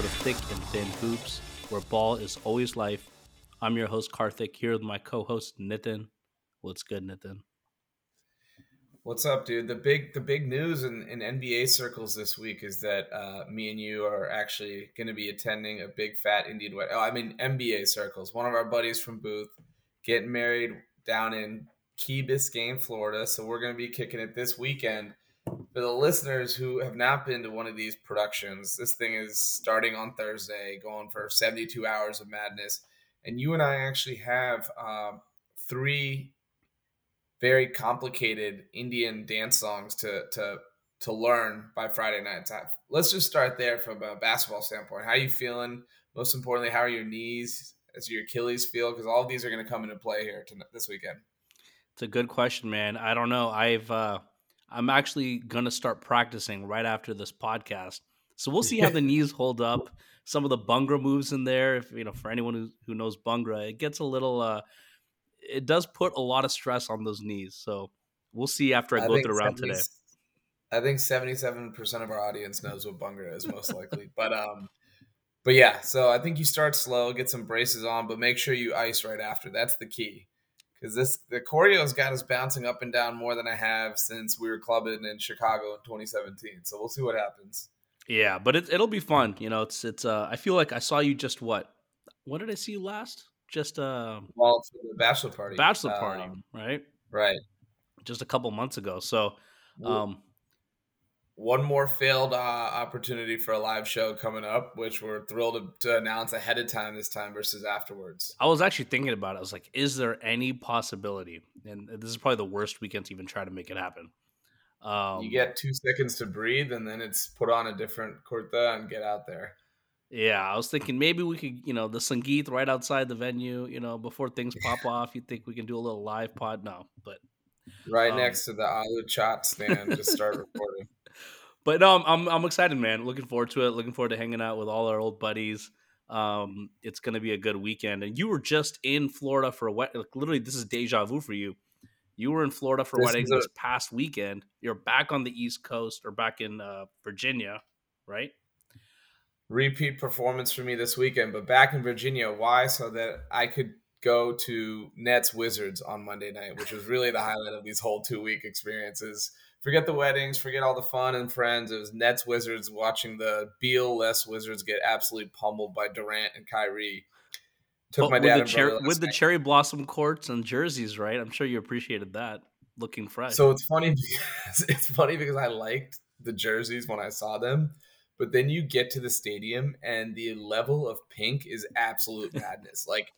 episode of Thick and Thin Hoops, where ball is always life. I'm your host, Karthik, here with my co host, Nitin. What's good, Nitin? What's up, dude? The big the big news in, in NBA circles this week is that uh, me and you are actually going to be attending a big fat Indian wedding. Oh, I mean NBA circles. One of our buddies from Booth getting married down in Key Biscayne, Florida. So we're going to be kicking it this weekend. For the listeners who have not been to one of these productions, this thing is starting on Thursday, going for 72 hours of madness. And you and I actually have um, three very complicated Indian dance songs to to to learn by Friday night. Let's just start there from a basketball standpoint. How are you feeling? Most importantly, how are your knees? As your Achilles feel? Because all of these are going to come into play here to, this weekend. It's a good question, man. I don't know. I've uh, I'm actually going to start practicing right after this podcast, so we'll see how the knees hold up. Some of the Bhangra moves in there. If you know, for anyone who, who knows Bhangra, it gets a little. Uh, it does put a lot of stress on those knees. So we'll see after I, I go through around today. I think seventy-seven percent of our audience knows what Bhangra is, most likely. but um, but yeah. So I think you start slow, get some braces on, but make sure you ice right after. That's the key. Because this the choreo's got us bouncing up and down more than I have since we were clubbing in Chicago in 2017. So we'll see what happens. Yeah, but it, it'll be fun. You know, it's it's. Uh, I feel like I saw you just what? What did I see you last? just uh well the bachelor party bachelor party um, right right just a couple months ago so um one more failed uh, opportunity for a live show coming up which we're thrilled to, to, announce ahead of time this time versus afterwards i was actually thinking about it i was like is there any possibility and this is probably the worst weekend to even try to make it happen um, you get two seconds to breathe and then it's put on a different kurta and get out there yeah, I was thinking maybe we could, you know, the Sangeet right outside the venue, you know, before things pop off. You think we can do a little live pod? No, but right um, next to the Alu Chat stand, just start recording. But no, I'm, I'm, I'm excited, man. Looking forward to it. Looking forward to hanging out with all our old buddies. Um, it's gonna be a good weekend. And you were just in Florida for a wet. Like, literally, this is deja vu for you. You were in Florida for a- this past weekend. You're back on the East Coast or back in uh, Virginia, right? repeat performance for me this weekend, but back in Virginia. Why? So that I could go to Nets Wizards on Monday night, which was really the highlight of these whole two week experiences. Forget the weddings, forget all the fun and friends. It was Nets Wizards watching the Beal less Wizards get absolutely pummeled by Durant and Kyrie. Took well, my dad with, the, cher- with the cherry blossom courts and jerseys, right? I'm sure you appreciated that. Looking fresh. So it's funny because it's funny because I liked the jerseys when I saw them, but then you get to the stadium and the level of pink is absolute madness. like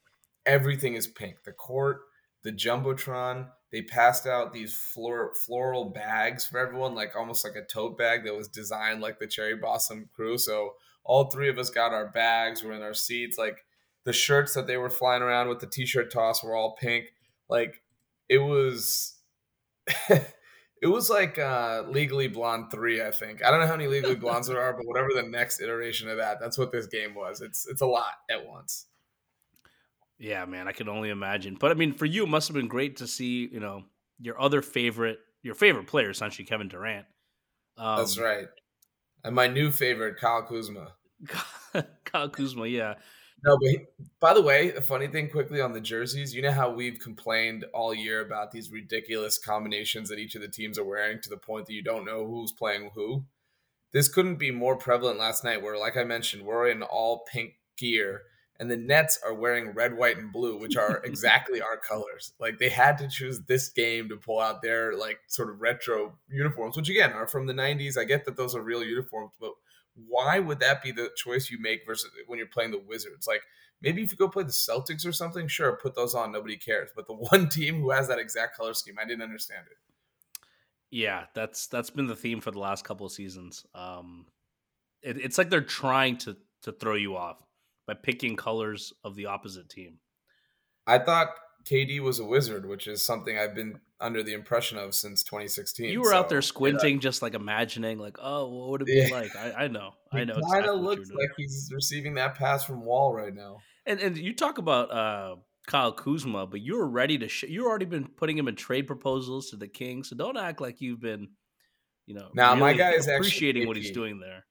everything is pink. The court, the jumbotron. They passed out these floral bags for everyone, like almost like a tote bag that was designed like the Cherry Blossom crew. So all three of us got our bags. We're in our seats. Like the shirts that they were flying around with the t-shirt toss were all pink. Like it was. It was like uh, Legally Blonde three, I think. I don't know how many Legally Blondes there are, but whatever the next iteration of that, that's what this game was. It's it's a lot at once. Yeah, man, I can only imagine. But I mean, for you, it must have been great to see you know your other favorite, your favorite player, essentially Kevin Durant. Um, that's right, and my new favorite, Kyle Kuzma. Kyle Kuzma, yeah. No, but he, by the way, a funny thing quickly on the jerseys, you know how we've complained all year about these ridiculous combinations that each of the teams are wearing to the point that you don't know who's playing who. This couldn't be more prevalent last night where like I mentioned, we're in all pink gear and the Nets are wearing red, white and blue, which are exactly our colors. Like they had to choose this game to pull out their like sort of retro uniforms, which again are from the 90s. I get that those are real uniforms, but why would that be the choice you make versus when you're playing the Wizards? Like maybe if you go play the Celtics or something, sure, put those on, nobody cares. But the one team who has that exact color scheme, I didn't understand it. Yeah, that's that's been the theme for the last couple of seasons. Um, it, it's like they're trying to to throw you off by picking colors of the opposite team. I thought KD was a wizard, which is something I've been under the impression of since 2016. You were so, out there squinting, yeah. just like imagining, like, oh, what would it be yeah. like? I, I, know, I know. It kind of looks like he's receiving that pass from Wall right now. And and you talk about uh, Kyle Kuzma, but you were ready to. Sh- you already been putting him in trade proposals to the Kings, so don't act like you've been, you know, now really my guy is appreciating what he's doing there.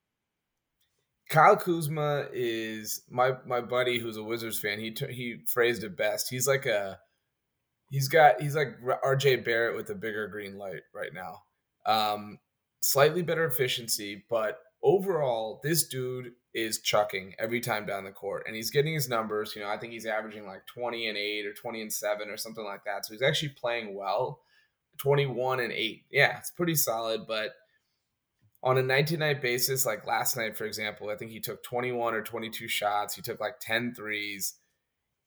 Kyle Kuzma is my my buddy who's a Wizards fan. He he phrased it best. He's like a he's got he's like RJ Barrett with a bigger green light right now. Um, slightly better efficiency, but overall, this dude is chucking every time down the court, and he's getting his numbers. You know, I think he's averaging like twenty and eight or twenty and seven or something like that. So he's actually playing well. Twenty one and eight, yeah, it's pretty solid, but on a night to night basis, like last night, for example, I think he took 21 or 22 shots. He took like 10 threes.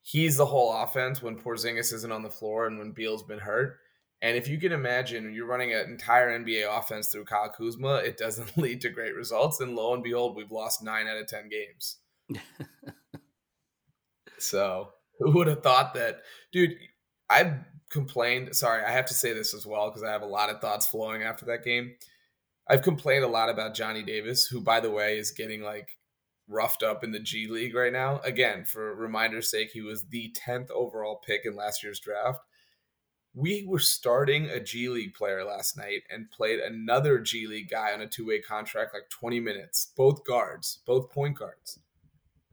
He's the whole offense when Porzingis isn't on the floor and when Beal's been hurt. And if you can imagine, you're running an entire NBA offense through Kyle Kuzma, it doesn't lead to great results. And lo and behold, we've lost nine out of 10 games. so who would have thought that? Dude, I've complained. Sorry, I have to say this as well because I have a lot of thoughts flowing after that game. I've complained a lot about Johnny Davis, who, by the way, is getting like roughed up in the G League right now. Again, for reminder's sake, he was the 10th overall pick in last year's draft. We were starting a G League player last night and played another G League guy on a two way contract like 20 minutes, both guards, both point guards.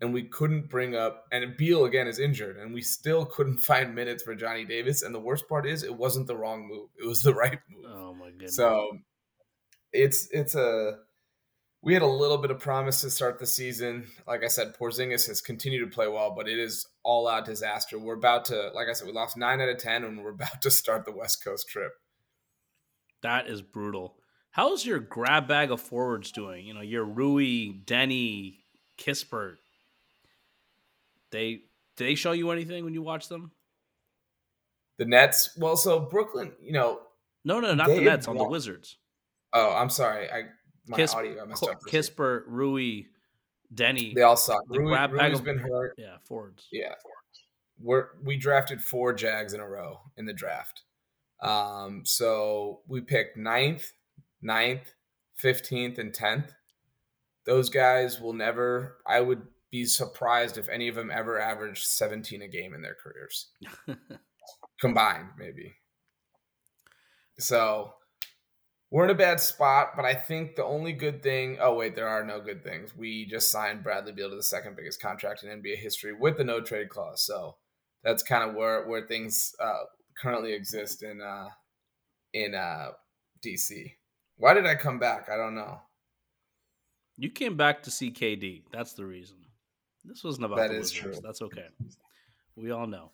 And we couldn't bring up, and Beal again is injured, and we still couldn't find minutes for Johnny Davis. And the worst part is, it wasn't the wrong move; it was the right move. Oh my goodness! So it's it's a we had a little bit of promise to start the season. Like I said, Porzingis has continued to play well, but it is all out disaster. We're about to, like I said, we lost nine out of ten, and we're about to start the West Coast trip. That is brutal. How's your grab bag of forwards doing? You know, your Rui, Deni, Kispert. They did they show you anything when you watch them? The Nets. Well, so Brooklyn, you know. No, no, not the Nets. On the Wizards. Oh, I'm sorry. I my Kiss, audio I messed up. Kispert, Rui, Deni. They all suck. Rui, Rui's been hurt. Yeah, forwards. Yeah, we're we drafted four Jags in a row in the draft. Um, so we picked ninth, ninth, fifteenth, and tenth. Those guys will never. I would be surprised if any of them ever averaged 17 a game in their careers combined, maybe. So we're in a bad spot, but I think the only good thing. Oh wait, there are no good things. We just signed Bradley Beal to the second biggest contract in NBA history with the no trade clause. So that's kind of where where things uh, currently exist in uh, in uh, DC. Why did I come back? I don't know. You came back to see KD. That's the reason. This wasn't about that the is Wizards. true. That's okay. We all know.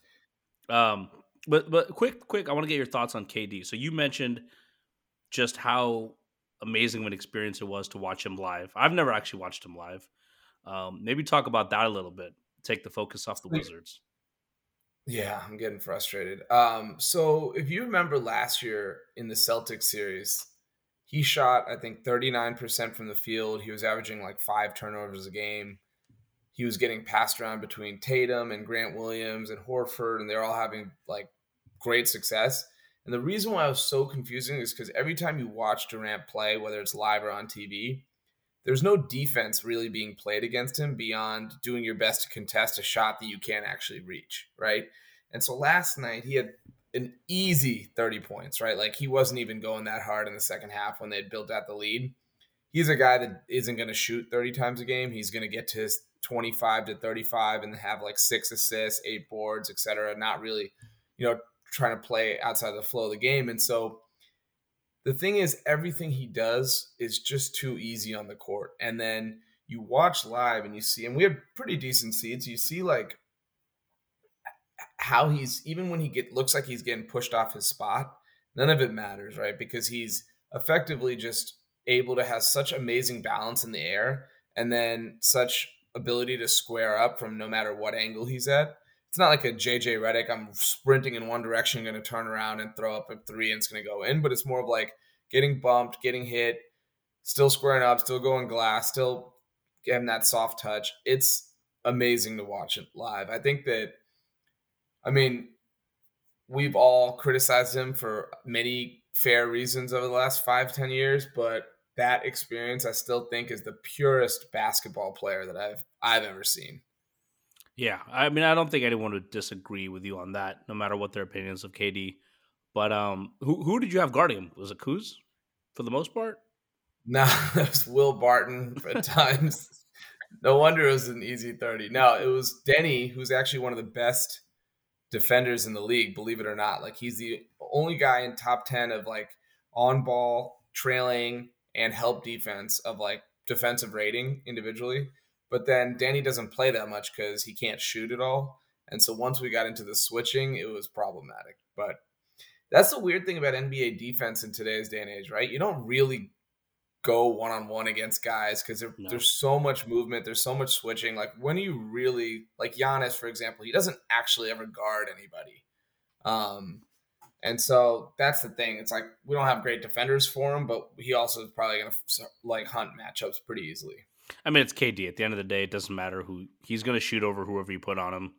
Um, but but quick quick, I want to get your thoughts on KD. So you mentioned just how amazing of an experience it was to watch him live. I've never actually watched him live. Um, maybe talk about that a little bit. Take the focus off the Wizards. Yeah, I'm getting frustrated. Um, so if you remember last year in the Celtics series, he shot I think 39% from the field. He was averaging like five turnovers a game. He was getting passed around between Tatum and Grant Williams and Horford, and they're all having like great success. And the reason why it was so confusing is because every time you watch Durant play, whether it's live or on TV, there's no defense really being played against him beyond doing your best to contest a shot that you can't actually reach, right? And so last night he had an easy 30 points, right? Like he wasn't even going that hard in the second half when they'd built out the lead. He's a guy that isn't going to shoot 30 times a game. He's going to get to his 25 to 35 and have like six assists, eight boards, etc. Not really, you know, trying to play outside the flow of the game. And so the thing is, everything he does is just too easy on the court. And then you watch live and you see, and we have pretty decent seats. You see like how he's even when he get looks like he's getting pushed off his spot. None of it matters, right? Because he's effectively just able to have such amazing balance in the air and then such ability to square up from no matter what angle he's at it's not like a JJ Redick. I'm sprinting in one direction, going to turn around and throw up a three, and it's going to go in. But it's more of like getting bumped, getting hit, still squaring up, still going glass, still getting that soft touch. It's amazing to watch it live. I think that, I mean, we've all criticized him for many fair reasons over the last five, ten years, but that experience I still think is the purest basketball player that I've I've ever seen. Yeah, I mean, I don't think anyone would disagree with you on that, no matter what their opinions of KD. But um, who who did you have guarding him? Was it Kuz for the most part? No, nah, it was Will Barton at times. no wonder it was an easy 30. No, it was Deni, who's actually one of the best defenders in the league, believe it or not. Like he's the only guy in top 10 of like on ball, trailing, and help defense of like defensive rating individually. But then Danny doesn't play that much because he can't shoot at all. And so once we got into the switching, it was problematic. But that's the weird thing about NBA defense in today's day and age, right? You don't really go one on one against guys because no. there's so much movement, there's so much switching. Like when you really like Giannis, for example, he doesn't actually ever guard anybody. Um, and so that's the thing. It's like we don't have great defenders for him, but he also is probably going to like hunt matchups pretty easily. I mean, it's KD. At the end of the day, it doesn't matter who he's going to shoot over whoever you put on him.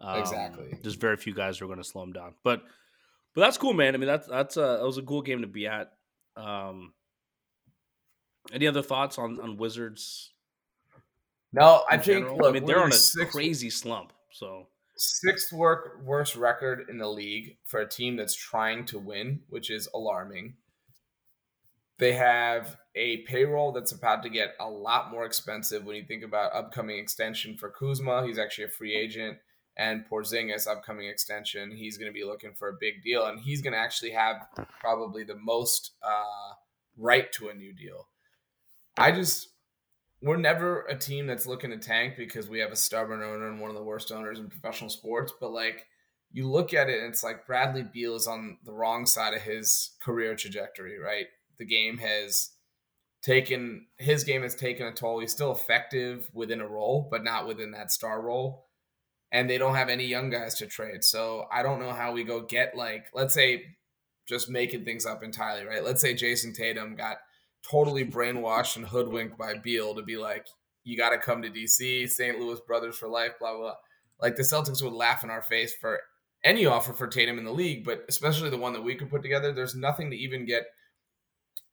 Um, exactly. There's very few guys who are going to slow him down, but but that's cool, man. I mean, that's that's a, that was a cool game to be at. Um, any other thoughts on on Wizards? No, I think. Look, I mean, they're on a crazy slump. So sixth work, worst record in the league for a team that's trying to win, which is alarming. They have a payroll that's about to get a lot more expensive when you think about upcoming extension for Kuzma. He's actually a free agent and Porzingis upcoming extension. He's going to be looking for a big deal, and he's going to actually have probably the most uh, right to a new deal. I just we're never a team that's looking to tank because we have a stubborn owner and one of the worst owners in professional sports. But like you look at it, and it's like Bradley Beal is on the wrong side of his career trajectory. Right, the game has taken his game has taken a toll. He's still effective within a role, but not within that star role and they don't have any young guys to trade. So I don't know how we go get like let's say just making things up entirely, right? Let's say Jayson Tatum got totally brainwashed and hoodwinked by Beal to be like, you got to come to DC, St. Louis brothers for life, blah, blah, blah. Like the Celtics would laugh in our face for any offer for Tatum in the league, but especially the one that we could put together. There's nothing to even get.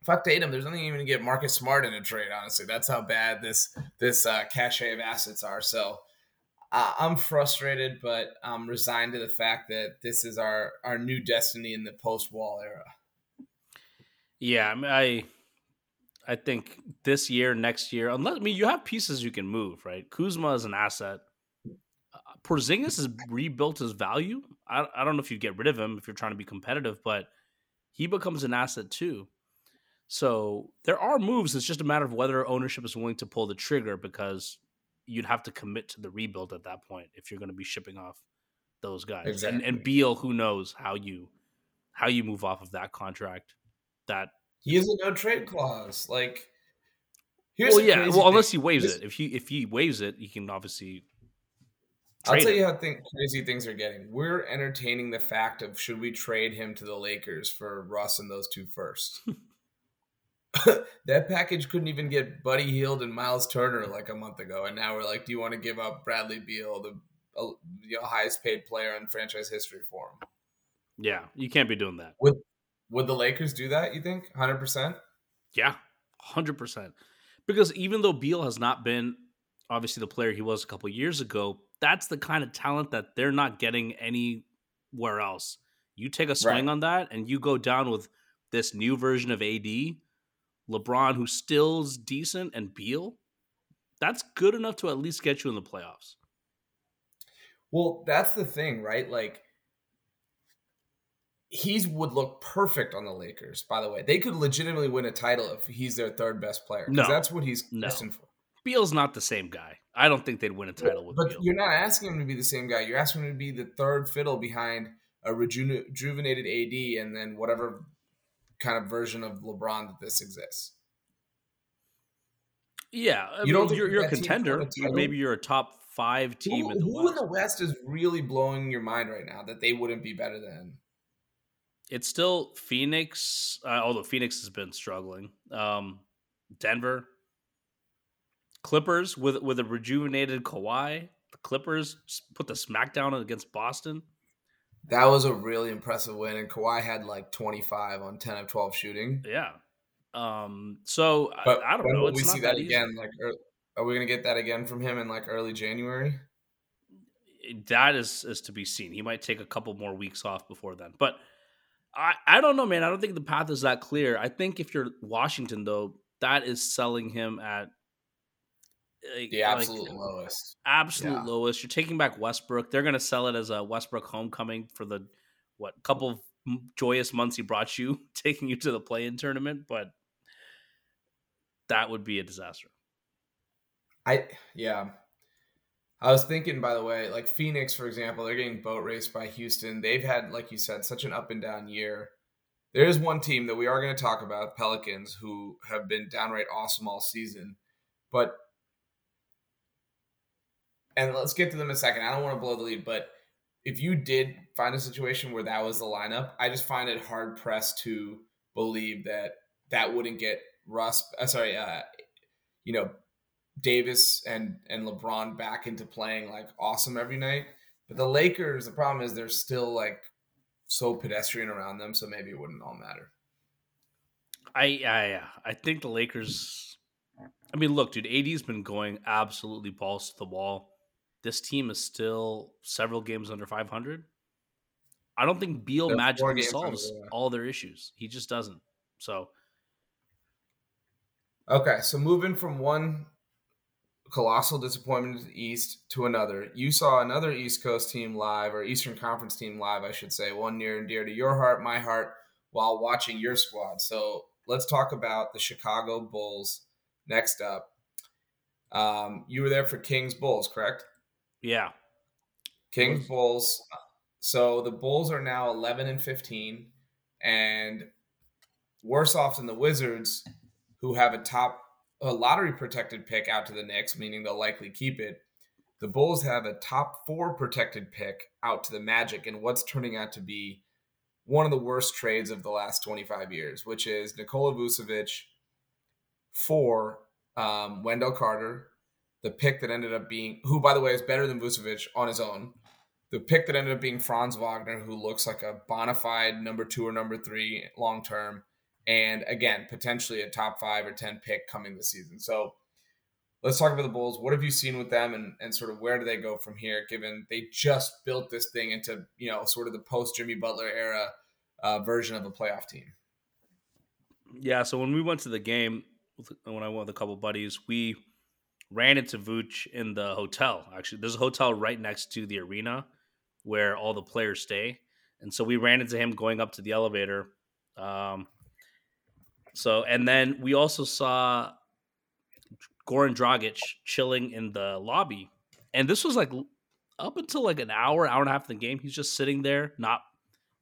Fuck Tatum. There's nothing even to get Marcus Smart in a trade. Honestly, that's how bad this this uh, cachet of assets are. So uh, I'm frustrated, but I'm resigned to the fact that this is our our new destiny in the post Wall era. Yeah, I, mean, I I think this year, next year, unless I mean you have pieces you can move, right? Kuzma is an asset. Uh, Porzingis has rebuilt his value. I, I don't know if you get rid of him if you're trying to be competitive, but he becomes an asset too. So there are moves. It's just a matter of whether ownership is willing to pull the trigger because you'd have to commit to the rebuild at that point if you're going to be shipping off those guys. Exactly. And, and Beal, who knows how you how you move off of that contract? That he has a no trade clause. Like, here's well, yeah. Well, thing. unless he waives this, it. If he if he waives it, he can obviously. I'll tell you how think, crazy things are getting. We're entertaining the fact of should we trade him to the Lakers for Russ and those two first. that package couldn't even get Buddy Hield and Myles Turner like a month ago, and now we're like, do you want to give up Bradley Beal, the uh, you know, highest paid player in franchise history for him? Yeah, you can't be doing that. Would Would the Lakers do that? You think, hundred percent? Yeah, hundred percent. Because even though Beal has not been obviously the player he was a couple years ago, that's the kind of talent that they're not getting anywhere else. You take a swing right. on that, and you go down with this new version of AD LeBron, who still's decent, and Beal, that's good enough to at least get you in the playoffs. Well, that's the thing, right? Like he's would look perfect on the Lakers. By the way, they could legitimately win a title if he's their third best player. No, that's what he's no. for. Beal's not the same guy. I don't think they'd win a title with but Beal. you're not asking him to be the same guy. You're asking him to be the third fiddle behind a rejuvenated AD and then whatever kind of version of LeBron that this exists. Yeah, I you don't you're, you're a contender. Maybe you're a top five team who, in the who West. in the West is really blowing your mind right now that they wouldn't be better than? It's still Phoenix, uh, although Phoenix has been struggling. Um, Denver, Clippers with with a rejuvenated Kawhi. The Clippers put the smackdown against Boston. That was a really impressive win, and Kawhi had like 25 on 10 of 12 shooting. Yeah. Um. So but I, I don't know. we see that, that again? Like, are we gonna get that again from him in like early January? That is is to be seen. He might take a couple more weeks off before then, but I I don't know, man. I don't think the path is that clear. I think if you're Washington though, that is selling him at Like, the absolute like, lowest. Absolute Yeah. lowest. You're taking back Westbrook. They're going to sell it as a Westbrook homecoming for the what couple of joyous months he brought you, taking you to the play-in tournament. But that would be a disaster. I yeah. I was thinking, by the way, like Phoenix, for example, they're getting boat raced by Houston. They've had, like you said, such an up and down year. There is one team that we are going to talk about, Pelicans, who have been downright awesome all season. But and let's get to them in a second. I don't want to blow the lead, but if you did find a situation where that was the lineup, I just find it hard pressed to believe that that wouldn't get Russ. Uh, sorry, uh, you know, Davis and and LeBron back into playing like awesome every night. But the Lakers, the problem is they're still like so pedestrian around them, so maybe it wouldn't all matter. I I I think the Lakers. I mean, look, dude, AD's been going absolutely balls to the wall. This team is still several games under 500. I don't think Beal magically solves under, yeah. all their issues. He just doesn't. So Okay, so moving from one colossal disappointment to the East to another, you saw another East Coast team live, or Eastern Conference team live, I should say, one near and dear to your heart, my heart, while watching your squad. So let's talk about the Chicago Bulls next up. Um, you were there for Kings Bulls, correct? Yeah, Kings Bulls. So the Bulls are now 11 and 15, and worse off than the Wizards, who have a top a lottery protected pick out to the Knicks, meaning they'll likely keep it. The Bulls have a top four protected pick out to the Magic, and what's turning out to be one of the worst trades of the last 25 years, which is Nikola Vucevic for um, Wendell Carter, the pick that ended up being, who by the way is better than Vucevic on his own, the pick that ended up being Franz Wagner, who looks like a bona fide number two or number three long term, and again potentially a top five or ten pick coming this season. So let's talk about the Bulls. What have you seen with them, and and sort of where do they go from here? Given they just built this thing into you know sort of the post Jimmy Butler era uh, version of a playoff team. yeah. So when we went to the game, when I went with a couple buddies, we ran into Vooch in the hotel. Actually, there's a hotel right next to the arena where all the players stay, and so we ran into him going up to the elevator. Um, so and then we also saw Goran Dragic chilling in the lobby, and this was like up until like an hour, hour and a half of the game. He's just sitting there, not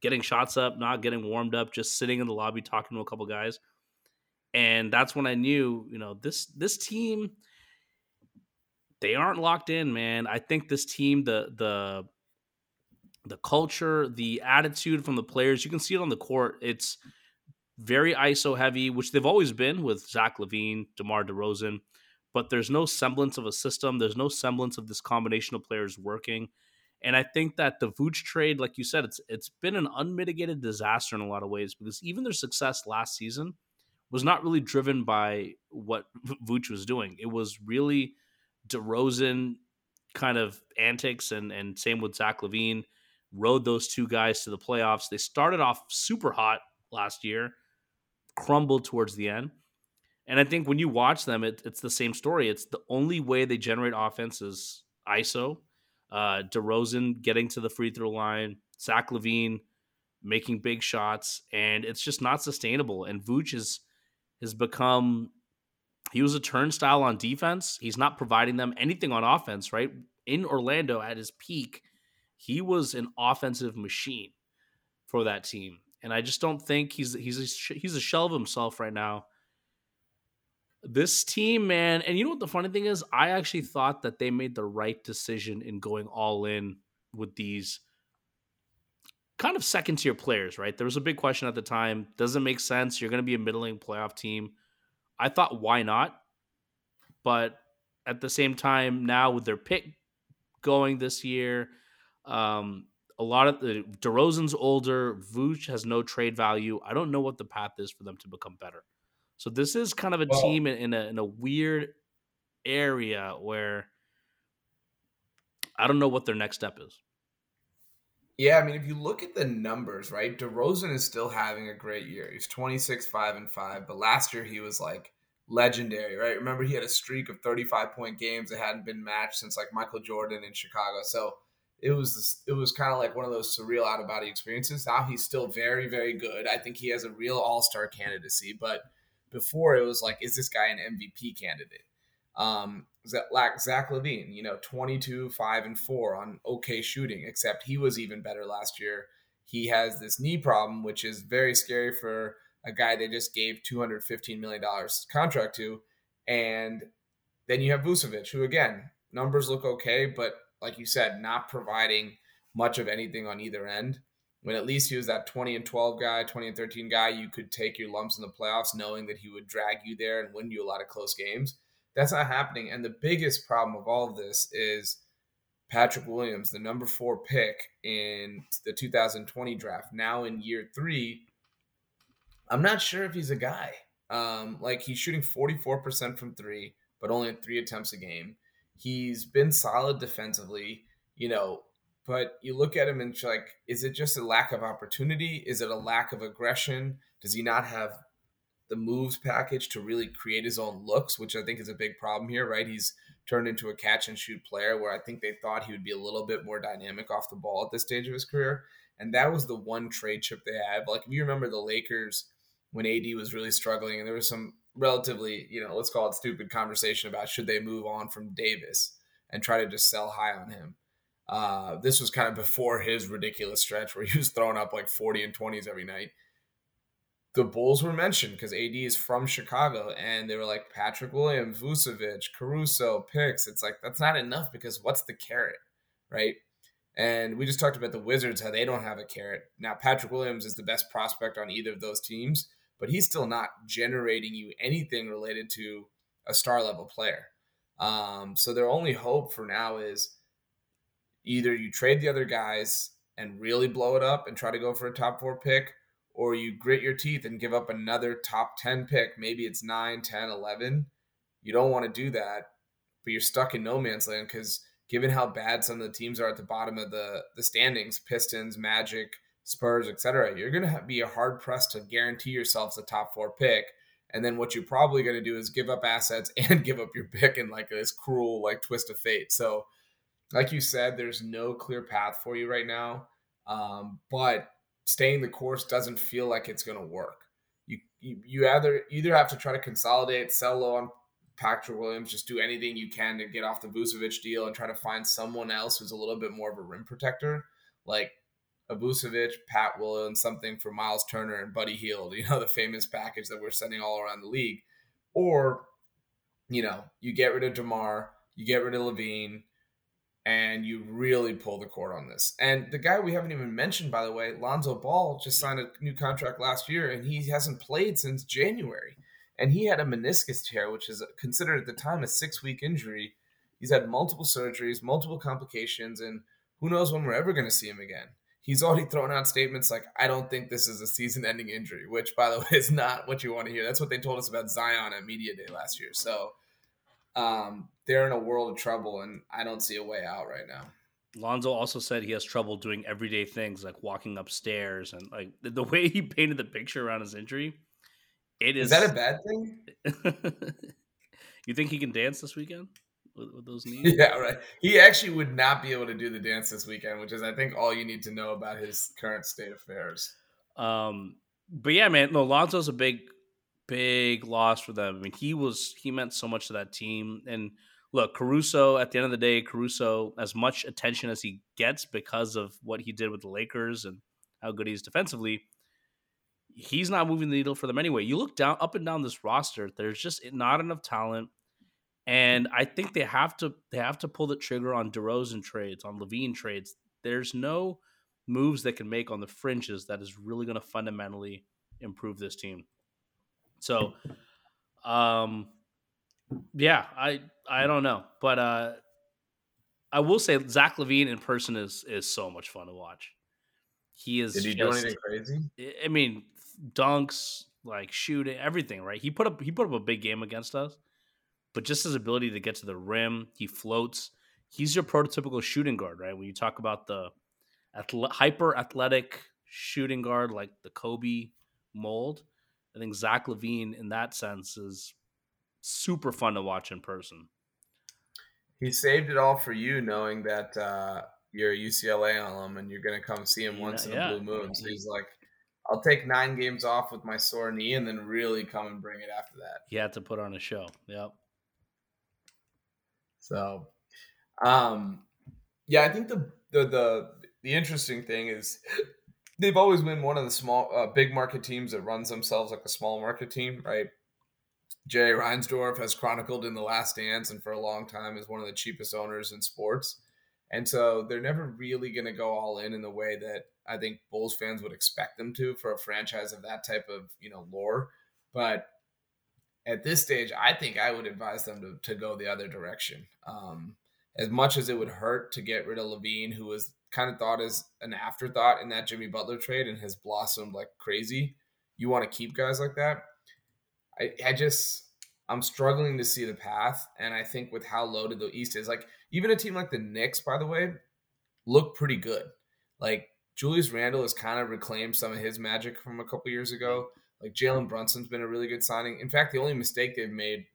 getting shots up, not getting warmed up, just sitting in the lobby talking to a couple guys. And that's when I knew, you know, this this team they aren't locked in, man. I think this team, the the the culture, the attitude from the players, you can see it on the court. It's very ISO heavy, which they've always been with Zach LaVine, DeMar DeRozan, but there's no semblance of a system. There's no semblance of this combination of players working. And I think that the Vooch trade, like you said, it's it's been an unmitigated disaster in a lot of ways because even their success last season was not really driven by what Vooch was doing. It was really DeRozan kind of antics and and same with Zach LaVine rode those two guys to the playoffs. They started off super hot last year, crumbled towards the end. And I think when you watch them, it, it's the same story. It's the only way they generate offense is ISO. Uh, DeRozan getting to the free throw line, Zach LaVine making big shots, and it's just not sustainable. And Vooch is, has become he was a turnstile on defense. He's not providing them anything on offense, right? In Orlando at his peak, he was an offensive machine for that team. And I just don't think he's he's a, he's a shell of himself right now. This team, man, and you know what the funny thing is? I actually thought that they made the right decision in going all in with these kind of second tier players, right? There was a big question at the time. Doesn't make sense. You're going to be a middling playoff team. I thought, why not? But at the same time, now with their pick going this year, um, a lot of the DeRozan's older. Vooch has no trade value. I don't know what the path is for them to become better. So this is kind of a Well- team in, in a in a weird area where I don't know what their next step is. Yeah, I mean, if you look at the numbers, right, DeRozan is still having a great year. He's 26, 5, and 5, but last year he was like legendary, right? Remember, he had a streak of 35 point games that hadn't been matched since like Michael Jordan in Chicago. So it was this, it was kind of like one of those surreal out of body experiences. Now he's still very very good. I think he has a real all star candidacy, but before it was like, is this guy an MVP candidate? Um, Zach, Zach LaVine, you know, 22, 5, and 4 on okay shooting, except he was even better last year. He has this knee problem, which is very scary for a guy they just gave $215 million contract to. And then you have Vucevic, who again, numbers look okay, but like you said, not providing much of anything on either end. When at least he was that 20 and 12 guy, 20 and 13 guy, you could take your lumps in the playoffs knowing that he would drag you there and win you a lot of close games. That's not happening. And the biggest problem of all of this is Patrick Williams, the number four pick in the 2020 draft, now in year three. I'm not sure if he's a guy. Um, like he's shooting 44% from three, but only three attempts a game. He's been solid defensively, you know, but you look at him and like, is it just a lack of opportunity? Is it a lack of aggression? Does he not have the moves package to really create his own looks, which I think is a big problem here, right? He's turned into a catch and shoot player where I think they thought he would be a little bit more dynamic off the ball at this stage of his career. And that was the one trade chip they had. Like if you remember the Lakers when AD was really struggling and there was some relatively, you know, let's call it stupid conversation about should they move on from Davis and try to just sell high on him. Uh, this was kind of before his ridiculous stretch where he was throwing up like 40 and 20s every night the Bulls were mentioned because AD is from Chicago, and they were like Patrick Williams, Vucevic, Caruso, picks. It's like that's not enough because what's the carrot, right? And we just talked about the Wizards how they don't have a carrot. Now Patrick Williams is the best prospect on either of those teams, but he's still not generating you anything related to a star level player. Um, so their only hope for now is either you trade the other guys and really blow it up and try to go for a top four pick or you grit your teeth and give up another top 10 pick, maybe it's 9, 10, 11. You don't want to do that, but you're stuck in no man's land because given how bad some of the teams are at the bottom of the, the standings, Pistons, Magic, Spurs, etc., you're going to be hard pressed to guarantee yourselves a top four pick. And then what you're probably going to do is give up assets and give up your pick in like this cruel like twist of fate. So, like you said, there's no clear path for you right now. Um, but staying the course doesn't feel like it's going to work. You, you you either either have to try to consolidate, sell low on Patrick Williams, just do anything you can to get off the Vucevic deal and try to find someone else who's a little bit more of a rim protector, like a Vucevic, Pat Williams, something for Myles Turner and Buddy Hield, you know, the famous package that we're sending all around the league. Or, you know, you get rid of DeMar, you get rid of LaVine, and you really pull the cord on this. And the guy we haven't even mentioned, by the way, Lonzo Ball, just signed a new contract last year, and he hasn't played since January. And he had a meniscus tear, which is considered at the time a six week injury. He's had multiple surgeries, multiple complications, and who knows when we're ever going to see him again. He's already thrown out statements like, I don't think this is a season ending injury, which, by the way, is not what you want to hear. That's what they told us about Zion at Media Day last year. So, um, they're in a world of trouble, and I don't see a way out right now. Lonzo also said he has trouble doing everyday things like walking upstairs and like the, way he painted the picture around his injury. It is. Is that a bad thing? you think he can dance this weekend with, with, those knees? Yeah, right. He actually would not be able to do the dance this weekend, which is, I think, all you need to know about his current state of affairs. Um, but yeah, man, no, Lonzo's a big big loss for them. I mean, he was he meant so much to that team. And look, Caruso. At the end of the day, Caruso, as much attention as he gets because of what he did with the Lakers and how good he is defensively, he's not moving the needle for them anyway. You look down up and down this roster. There's just not enough talent. And I think they have to they have to pull the trigger on DeRozan trades, on LaVine trades. There's no moves they can make on the fringes that is really going to fundamentally improve this team. So, um, yeah, I I don't know, but uh, I will say Zach LaVine in person is is so much fun to watch. He is. Did he just, do anything crazy? I mean, dunks, like shooting, everything. Right? He put up he put up a big game against us, but just his ability to get to the rim, he floats. He's your prototypical shooting guard, right? When you talk about the athle- hyper athletic shooting guard, like the Kobe mold, I think Zach LaVine, in that sense is super fun to watch in person. He saved it all for you, knowing that uh, you're a UCLA alum and you're going to come see him once in a blue moon. So he's like, I'll take nine games off with my sore knee and then really come and bring it after that. He had to put on a show. Yep. So, um, yeah, I think the the the the interesting thing is they've always been one of the small, uh, big market teams that runs themselves like a small market team, right? Jay Reinsdorf has chronicled in The Last Dance and for a long time is one of the cheapest owners in sports. And so they're never really going to go all in in the way that I think Bulls fans would expect them to for a franchise of that type of, you know, lore. But at this stage, I think I would advise them to, to go the other direction. Um, as much as it would hurt to get rid of LaVine, who was kind of thought as an afterthought in that Jimmy Butler trade and has blossomed like crazy, you want to keep guys like that. I, I just I'm struggling to see the path, and I think with how loaded the East is, like even a team like the Knicks, by the way, look pretty good. Like Julius Randle has kind of reclaimed some of his magic from a couple years ago. Like Jalen Brunson's been a really good signing. In fact, the only mistake they've made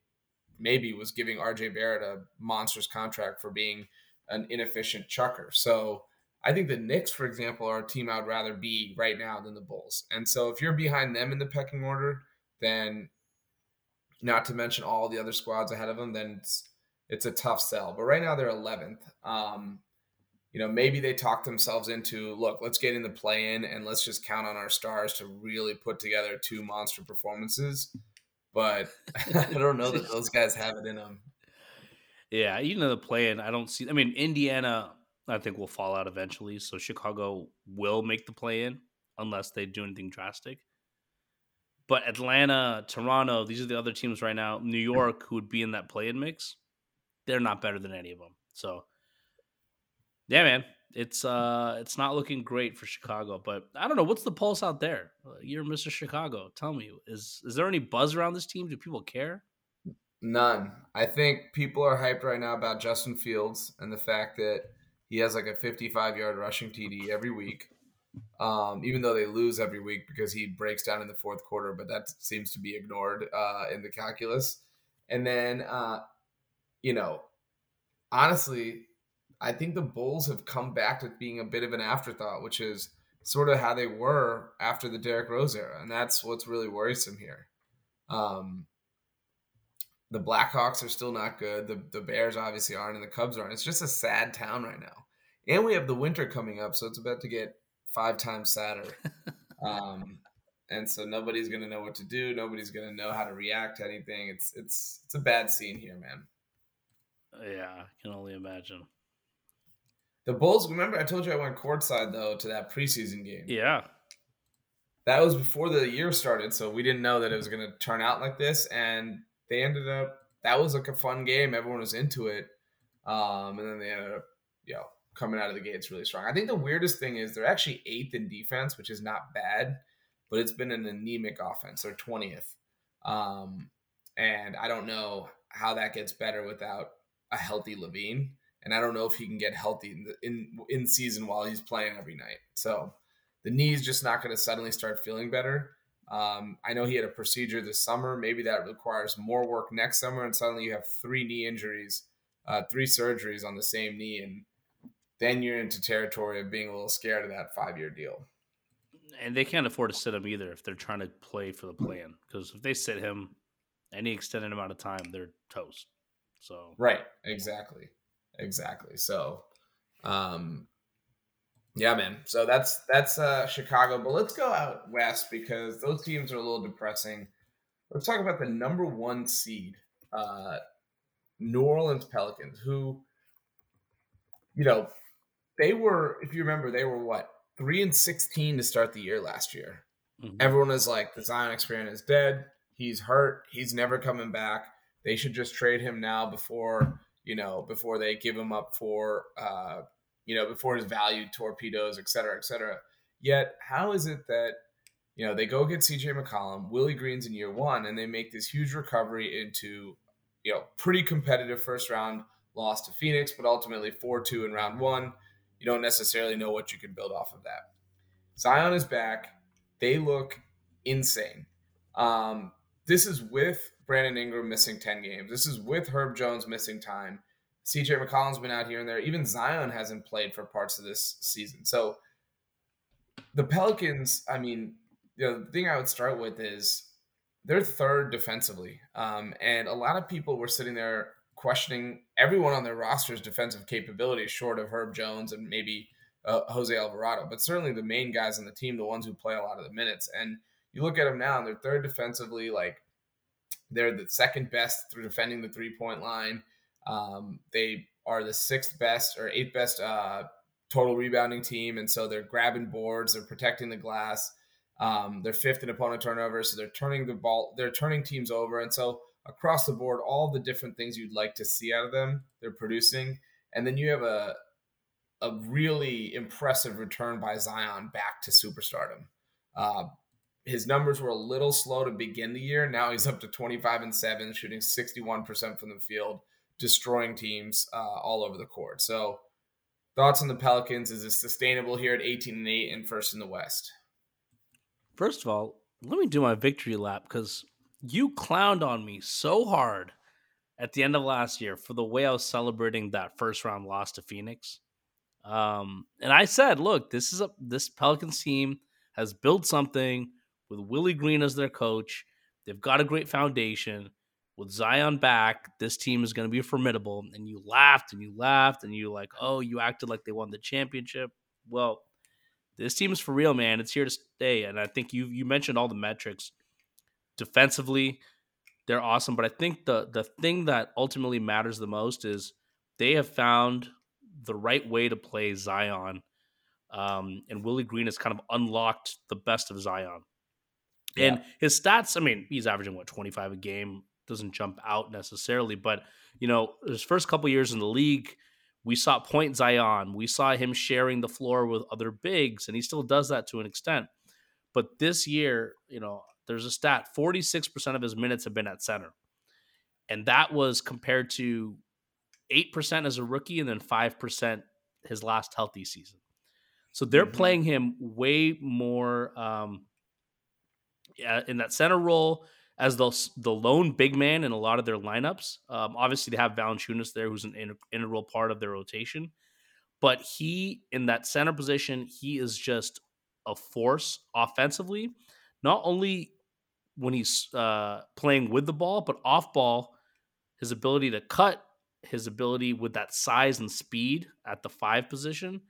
maybe was giving RJ Barrett a monstrous contract for being an inefficient chucker. So I think the Knicks, for example, are a team I'd rather be right now than the Bulls. And so if you're behind them in the pecking order, then not to mention all the other squads ahead of them, then it's it's a tough sell. But right now they're 11th. Um, you know, maybe they talk themselves into look, let's get in the play in and let's just count on our stars to really put together two monster performances. But I don't know that those guys have it in them. Yeah, you know the play in. I don't see. I mean, Indiana, I think will fall out eventually. So Chicago will make the play in unless they do anything drastic. But Atlanta, Toronto, these are the other teams right now. New York, who would be in that play-in mix, they're not better than any of them. So, yeah, man, it's uh, it's not looking great for Chicago. But I don't know what's the pulse out there. You're Mr. Chicago. Tell me, is is there any buzz around this team? Do people care? None. I think people are hyped right now about Justin Fields and the fact that he has like a 55 yard rushing TD every week um, even though they lose every week because he breaks down in the fourth quarter, but that seems to be ignored uh, in the calculus. And then, uh, you know, honestly, I think the Bulls have come back to being a bit of an afterthought, which is sort of how they were after the Derrick Rose era, and that's what's really worrisome here. Um, the Blackhawks are still not good. The the Bears obviously aren't, and the Cubs aren't. It's just a sad town right now. And we have the winter coming up, so it's about to get five times sadder. um, and so nobody's gonna know what to do. Nobody's gonna know how to react to anything. It's it's it's a bad scene here, man. Yeah, I can only imagine. The Bulls. Remember, I told you I went courtside though to that preseason game. Yeah, that was before the year started, so we didn't know that it was gonna turn out like this. And they ended up. That was like a fun game. Everyone was into it. Um, and then they ended up, you know, coming out of the gates really strong. I think the weirdest thing is they're actually eighth in defense, which is not bad, but it's been an anemic offense. They're twentieth, um, and I don't know how that gets better without a healthy LaVine. and I don't know if he can get healthy in the, in, in season while he's playing every night. So the knee's just not going to suddenly start feeling better. Um, I know he had a procedure this summer. Maybe that requires more work next summer, and suddenly you have three knee injuries, uh, three surgeries on the same knee, and then you're into territory of being a little scared of that five year deal. And they can't afford to sit him either if they're trying to play for the plan. Because if they sit him any extended amount of time, they're toast. So right, exactly, exactly. So, um, yeah, man. So that's that's uh, Chicago. But let's go out west because those teams are a little depressing. Let's talk about the number one seed, uh, New Orleans Pelicans, who, you know, they were, if you remember, they were what three and sixteen to start the year last year. Mm-hmm. Everyone is like, the Zion experiment is dead. He's hurt. He's never coming back. They should just trade him now before you know before they give him up for uh, you know before his value torpedoes, et cetera, et cetera. Yet, how is it that you know they go get CJ McCollum, Willie Green's in year one, and they make this huge recovery into you know pretty competitive first round loss to Phoenix, but ultimately four two in round one you don't necessarily know what you can build off of that. Zion is back. They look insane. Um, this is with Brandon Ingram missing 10 games. This is with Herb Jones missing time. CJ McCollum's been out here and there. Even Zion hasn't played for parts of this season. So the Pelicans, I mean, you know, the thing I would start with is they're third defensively. Um, and a lot of people were sitting there questioning everyone on their roster's defensive capability, short of Herb Jones and maybe uh, Jose Alvarado, but certainly the main guys on the team, the ones who play a lot of the minutes. And you look at them now, and they're third defensively. Like they're the second best through defending the three point line. Um, they are the sixth best or eighth best uh, total rebounding team, and so they're grabbing boards, they're protecting the glass. Um, they're fifth in opponent turnovers, so they're turning the ball, they're turning teams over, and so across the board, all the different things you'd like to see out of them, they're producing. And then you have a a really impressive return by Zion back to superstardom. Uh, his numbers were a little slow to begin the year. Now he's up to 25 and 7, shooting 61% from the field, destroying teams uh, all over the court. So, thoughts on the Pelicans? Is it sustainable here at 18 and 8 and first in the West? First of all, let me do my victory lap because you clowned on me so hard at the end of last year for the way I was celebrating that first round loss to Phoenix. Um, and I said, look, this is a this Pelicans team has built something with Willie Green as their coach. They've got a great foundation. With Zion back, this team is going to be formidable. And you laughed and you laughed and you like, oh, you acted like they won the championship. Well, this team is for real, man. It's here to stay. And I think you you mentioned all the metrics. Defensively, they're awesome. But I think the the thing that ultimately matters the most is they have found the right way to play Zion. Um, and Willie Green has kind of unlocked the best of Zion. Yeah. And his stats, I mean, he's averaging what 25 a game, doesn't jump out necessarily, but you know, his first couple years in the league, we saw point Zion, we saw him sharing the floor with other bigs, and he still does that to an extent. But this year, you know, there's a stat 46% of his minutes have been at center. And that was compared to 8% as a rookie and then 5% his last healthy season. So they're mm-hmm. playing him way more um, in that center role as the, the lone big man in a lot of their lineups. Um, obviously, they have Valanciunas there, who's an integral part of their rotation. But he, in that center position, he is just a force offensively. Not only when he's uh, playing with the ball, but off ball, his ability to cut his ability with that size and speed at the five position.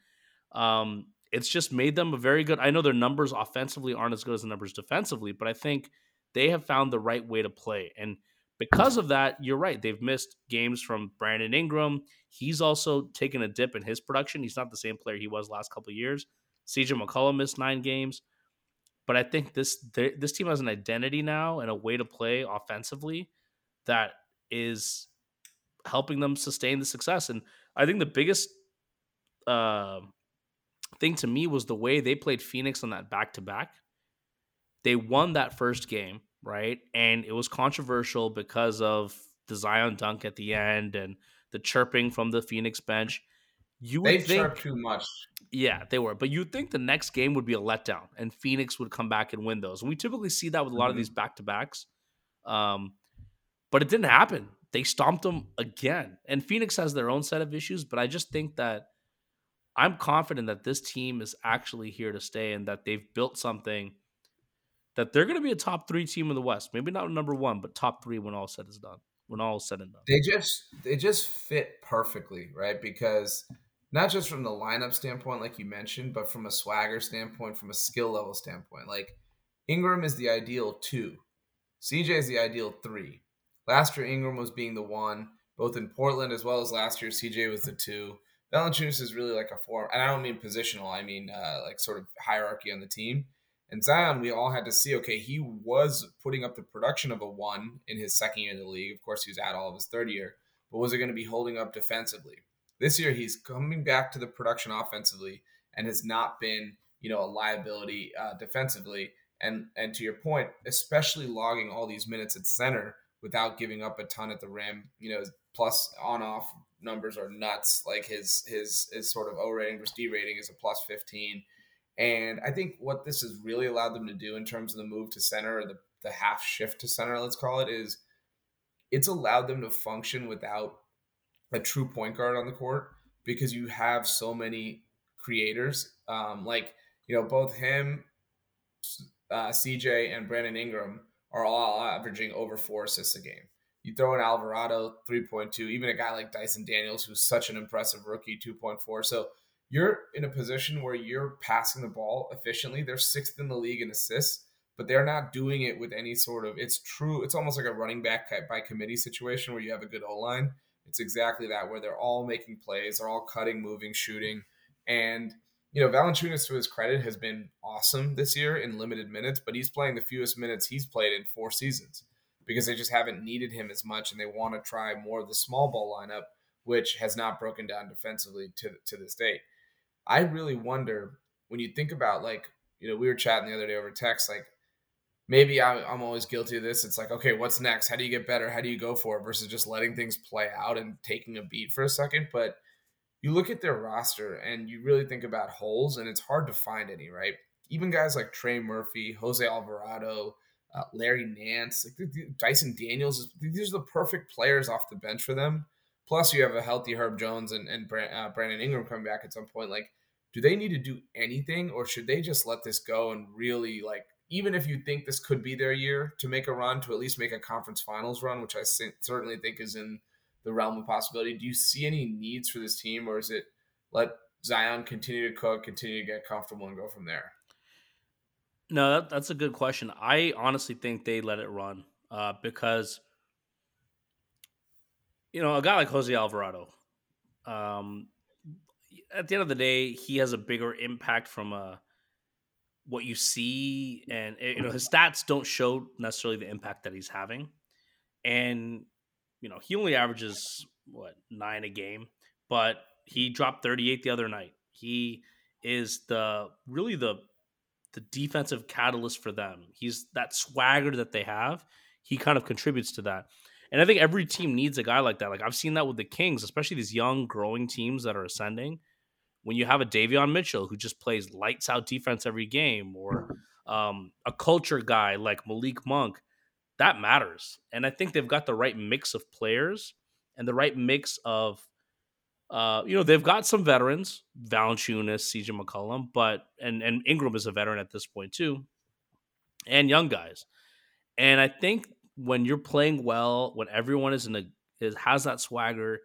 Um, it's just made them a very good. I know their numbers offensively aren't as good as the numbers defensively, but I think they have found the right way to play. And because of that, you're right. They've missed games from Brandon Ingram. He's also taken a dip in his production. He's not the same player he was last couple years. CJ McCollum missed nine games. But I think this this team has an identity now and a way to play offensively that is helping them sustain the success. And I think the biggest uh, thing to me was the way they played Phoenix on that back to back. They won that first game, right? And it was controversial because of the Zion dunk at the end and the chirping from the Phoenix bench. You would they think, too much. Yeah, they were. But you'd think the next game would be a letdown and Phoenix would come back and win those. And we typically see that with a lot mm-hmm. of these back to backs. Um, but it didn't happen they stomped them again. And Phoenix has their own set of issues, but I just think that I'm confident that this team is actually here to stay and that they've built something that they're going to be a top three team in the West. Maybe not number one, but top three when all said is done. When all is said and done, they just they just fit perfectly, right? Because not just from the lineup standpoint, like you mentioned, but from a swagger standpoint, from a skill level standpoint. Like Ingram is the ideal two, CJ is the ideal three. Last year, Ingram was being the one, both in Portland as well as last year, CJ was the two. Valanciunas is really like a four, and I don't mean positional, I mean uh, like sort of hierarchy on the team. And Zion, we all had to see, okay, he was putting up the production of a one in his second year in the league. Of course, he was at all of his third year, but was it going to be holding up defensively? This year, he's coming back to the production offensively and has not been, you know, a liability uh, defensively. And and to your point, especially logging all these minutes at center, without giving up a ton at the rim. You know, plus on off numbers are nuts. Like his his his sort of O rating versus D rating is a plus fifteen. And I think what this has really allowed them to do in terms of the move to center or the, the half shift to center, let's call it, is it's allowed them to function without a true point guard on the court because you have so many creators. Um, like, you know, both him, uh, CJ, and Brandon Ingram are all averaging over four assists a game. You throw in Alvarado, 3.2, even a guy like Dyson Daniels, who's such an impressive rookie, 2.4. So you're in a position where you're passing the ball efficiently. They're sixth in the league in assists, but they're not doing it with any sort of, it's true. It's almost like a running back by committee situation where you have a good O line. It's exactly that, where they're all making plays, they're all cutting, moving, shooting. And, you know, Valanciunas, to his credit, has been awesome this year in limited minutes, but he's playing the fewest minutes he's played in four seasons because they just haven't needed him as much and they want to try more of the small ball lineup, which has not broken down defensively to, to this date. I really wonder when you think about like, you know, we were chatting the other day over text, like maybe I, I'm always guilty of this. It's like, okay, what's next? How do you get better? How do you go for it versus just letting things play out and taking a beat for a second? But you look at their roster and you really think about holes, and it's hard to find any, right? Even guys like Trey Murphy, Jose Alvarado, uh, Larry Nance, like Dyson Daniels. These are the perfect players off the bench for them. Plus, you have a healthy Herb Jones and, and uh, Brandon Ingram coming back at some point. Like, do they need to do anything, or should they just let this go and really like? Even if you think this could be their year to make a run, to at least make a conference finals run, which I certainly think is in the realm of possibility. Do you see any needs for this team, or is it let Zion continue to cook, continue to get comfortable, and go from there? No, that, that's a good question. I honestly think they let it run uh, because, you know, a guy like Jose Alvarado, um, at the end of the day, he has a bigger impact from uh, what you see, and eh, you know his stats don't show necessarily the impact that he's having, and you know he only averages what nine a game, but he dropped thirty eight the other night. He is the really the the defensive catalyst for them. He's that swagger that they have. He kind of contributes to that. And I think every team needs a guy like that. Like I've seen that with the Kings, especially these young, growing teams that are ascending. When you have a Davion Mitchell who just plays lights out defense every game, or um, a culture guy like Malik Monk, that matters. And I think they've got the right mix of players and the right mix of uh, you know, they've got some veterans, Valanciunas, CJ McCollum, but and and Ingram is a veteran at this point too, and young guys. And I think when you're playing well, when everyone is in a is, has that swagger,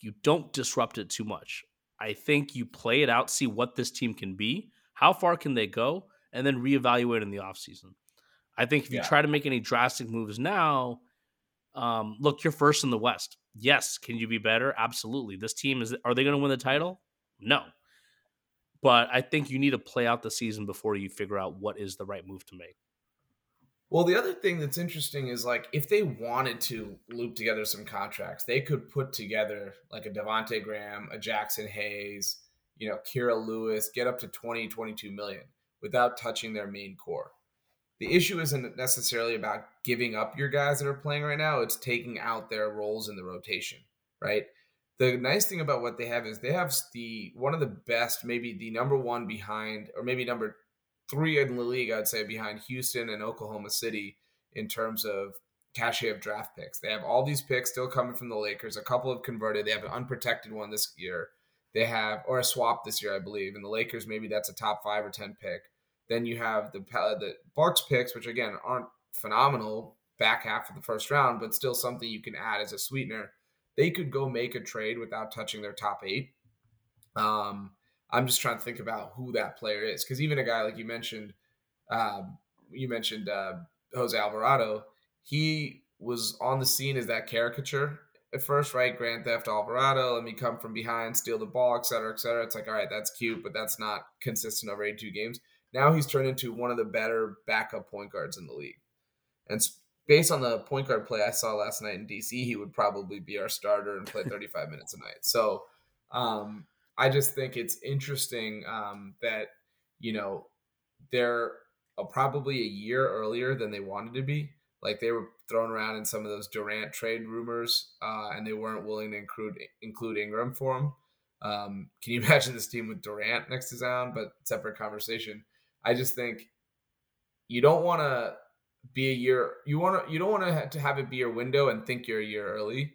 you don't disrupt it too much. I think you play it out, see what this team can be, how far can they go, and then reevaluate in the offseason. I think if you yeah. try to make any drastic moves now, um, look, you're first in the West. Yes, can you be better? Absolutely. This team is are they going to win the title? No. But I think you need to play out the season before you figure out what is the right move to make. Well, the other thing that's interesting is like if they wanted to loop together some contracts, they could put together like a Devonte Graham, a Jaxson Hayes, you know, Kira Lewis, get up to 20, 22 million without touching their main core. The issue isn't necessarily about giving up your guys that are playing right now, it's taking out their roles in the rotation, right? The nice thing about what they have is they have the one of the best, maybe the number one behind, or maybe number three in the league, I'd say, behind Houston and Oklahoma City in terms of cachet of draft picks. They have all these picks still coming from the Lakers. A couple have converted. They have an unprotected one this year. They have, or a swap this year, I believe. And the Lakers, maybe that's a top five or 10 pick. Then you have the the Bucks picks, which again aren't phenomenal back half of the first round, but still something you can add as a sweetener. They could go make a trade without touching their top eight. Um, I'm just trying to think about who that player is because even a guy like you mentioned, um, you mentioned uh, Jose Alvarado, he was on the scene as that caricature at first, right? Grand Theft Alvarado, let me come from behind, steal the ball, et cetera, et cetera. It's like, all right, that's cute, but that's not consistent over 82 games. Now he's turned into one of the better backup point guards in the league. And based on the point guard play I saw last night in DC, he would probably be our starter and play 35 minutes a night. So um, I just think it's interesting um, that, you know, they're uh, probably a year earlier than they wanted to be. Like they were thrown around in some of those Durant trade rumors, uh, and they weren't willing to include include Ingram for him. Um, can you imagine this team with Durant next to Zion? But separate conversation. I just think you don't want to be a year. You want to you don't want to have it be your window and think you're a year early,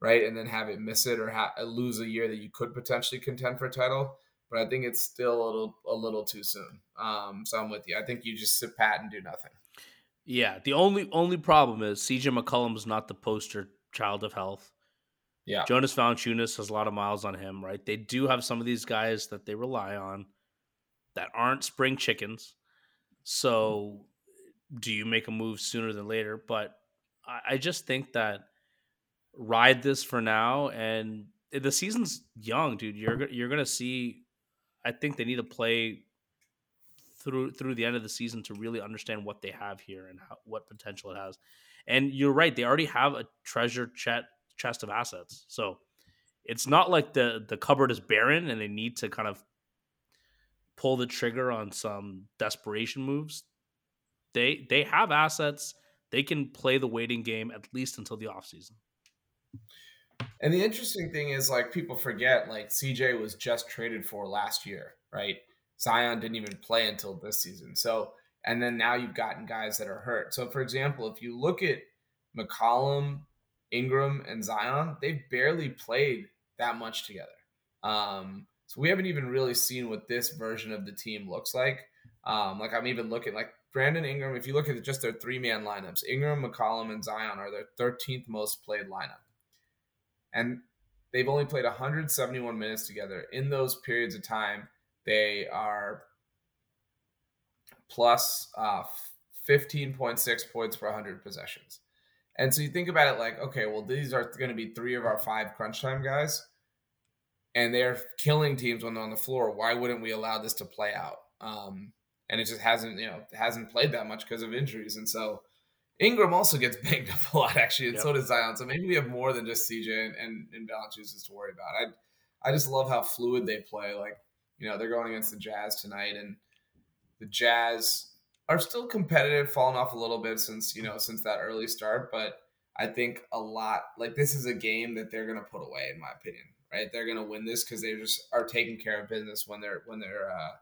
right? And then have it miss it or ha- lose a year that you could potentially contend for a title. But I think it's still a little a little too soon. Um, so I'm with you. I think you just sit pat and do nothing. Yeah, the only only problem is CJ McCollum is not the poster child of health. Yeah, Jonas Valanciunas has a lot of miles on him, right? They do have some of these guys that they rely on that aren't spring chickens. So, do you make a move sooner than later? But I, I just think that ride this for now, and the season's young, dude. You're you're gonna see. I think they need to play through through the end of the season to really understand what they have here and how, what potential it has. And you're right; they already have a treasure chest chest of assets. So it's not like the the cupboard is barren and they need to kind of pull the trigger on some desperation moves. They they have assets. They can play the waiting game at least until the offseason. And the interesting thing is like people forget like CJ was just traded for last year, right? Zion didn't even play until this season. So, and then now you've gotten guys that are hurt. So, for example, if you look at McCollum, Ingram, and Zion, they've barely played that much together. Um, so we haven't even really seen what this version of the team looks like. Um, like I'm even looking like Brandon Ingram. If you look at just their three man lineups, Ingram, McCollum, and Zion are their 13th most played lineup, and they've only played 171 minutes together. In those periods of time, they are plus uh, 15.6 points per 100 possessions. And so you think about it like, okay, well, these are going to be three of our five crunch time guys, and they're killing teams when they're on the floor. Why wouldn't we allow this to play out? Um, and it just hasn't, you know, hasn't played that much because of injuries. And so Ingram also gets banged up a lot, actually, and yep. so does Zion. So maybe we have more than just CJ and, and, and Valanciunas to worry about. I I just love how fluid they play. Like you know, they're going against the Jazz tonight, and the Jazz are still competitive, falling off a little bit since you know since that early start. But I think a lot like this is a game that they're going to put away, in my opinion. Right? They're going to win this because they just are taking care of business when they're when they're uh,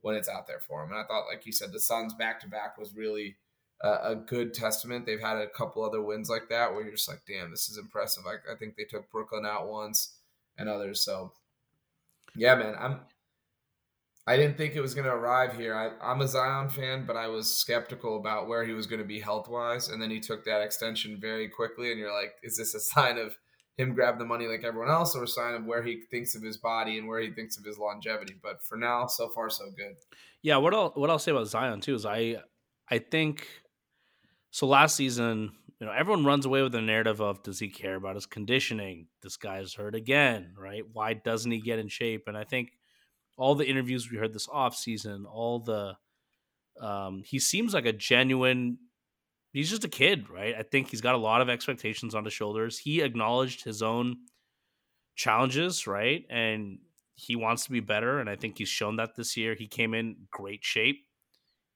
when it's out there for them. And I thought, like you said, the Suns back to back was really a good testament. They've had a couple other wins like that where you're just like, damn, this is impressive. I, I think they took Brooklyn out once and others. So, yeah, man, I'm I didn't think it was going to arrive here. I, am a Zion fan, but I was skeptical about where he was going to be health wise. And then he took that extension very quickly. And you're like, is this a sign of him grab the money like everyone else, or a sign of where he thinks of his body and where he thinks of his longevity? But for now, so far, so good. Yeah. What I'll what I'll say about Zion too is I I think so. Last season, you know, everyone runs away with the narrative of does he care about his conditioning? This guy's hurt again, right? Why doesn't he get in shape? And I think all the interviews we heard this off season, all the um, he seems like a genuine he's just a kid, right? I think he's got a lot of expectations on his shoulders. He acknowledged his own challenges, right? And he wants to be better. And I think he's shown that this year. He came in great shape.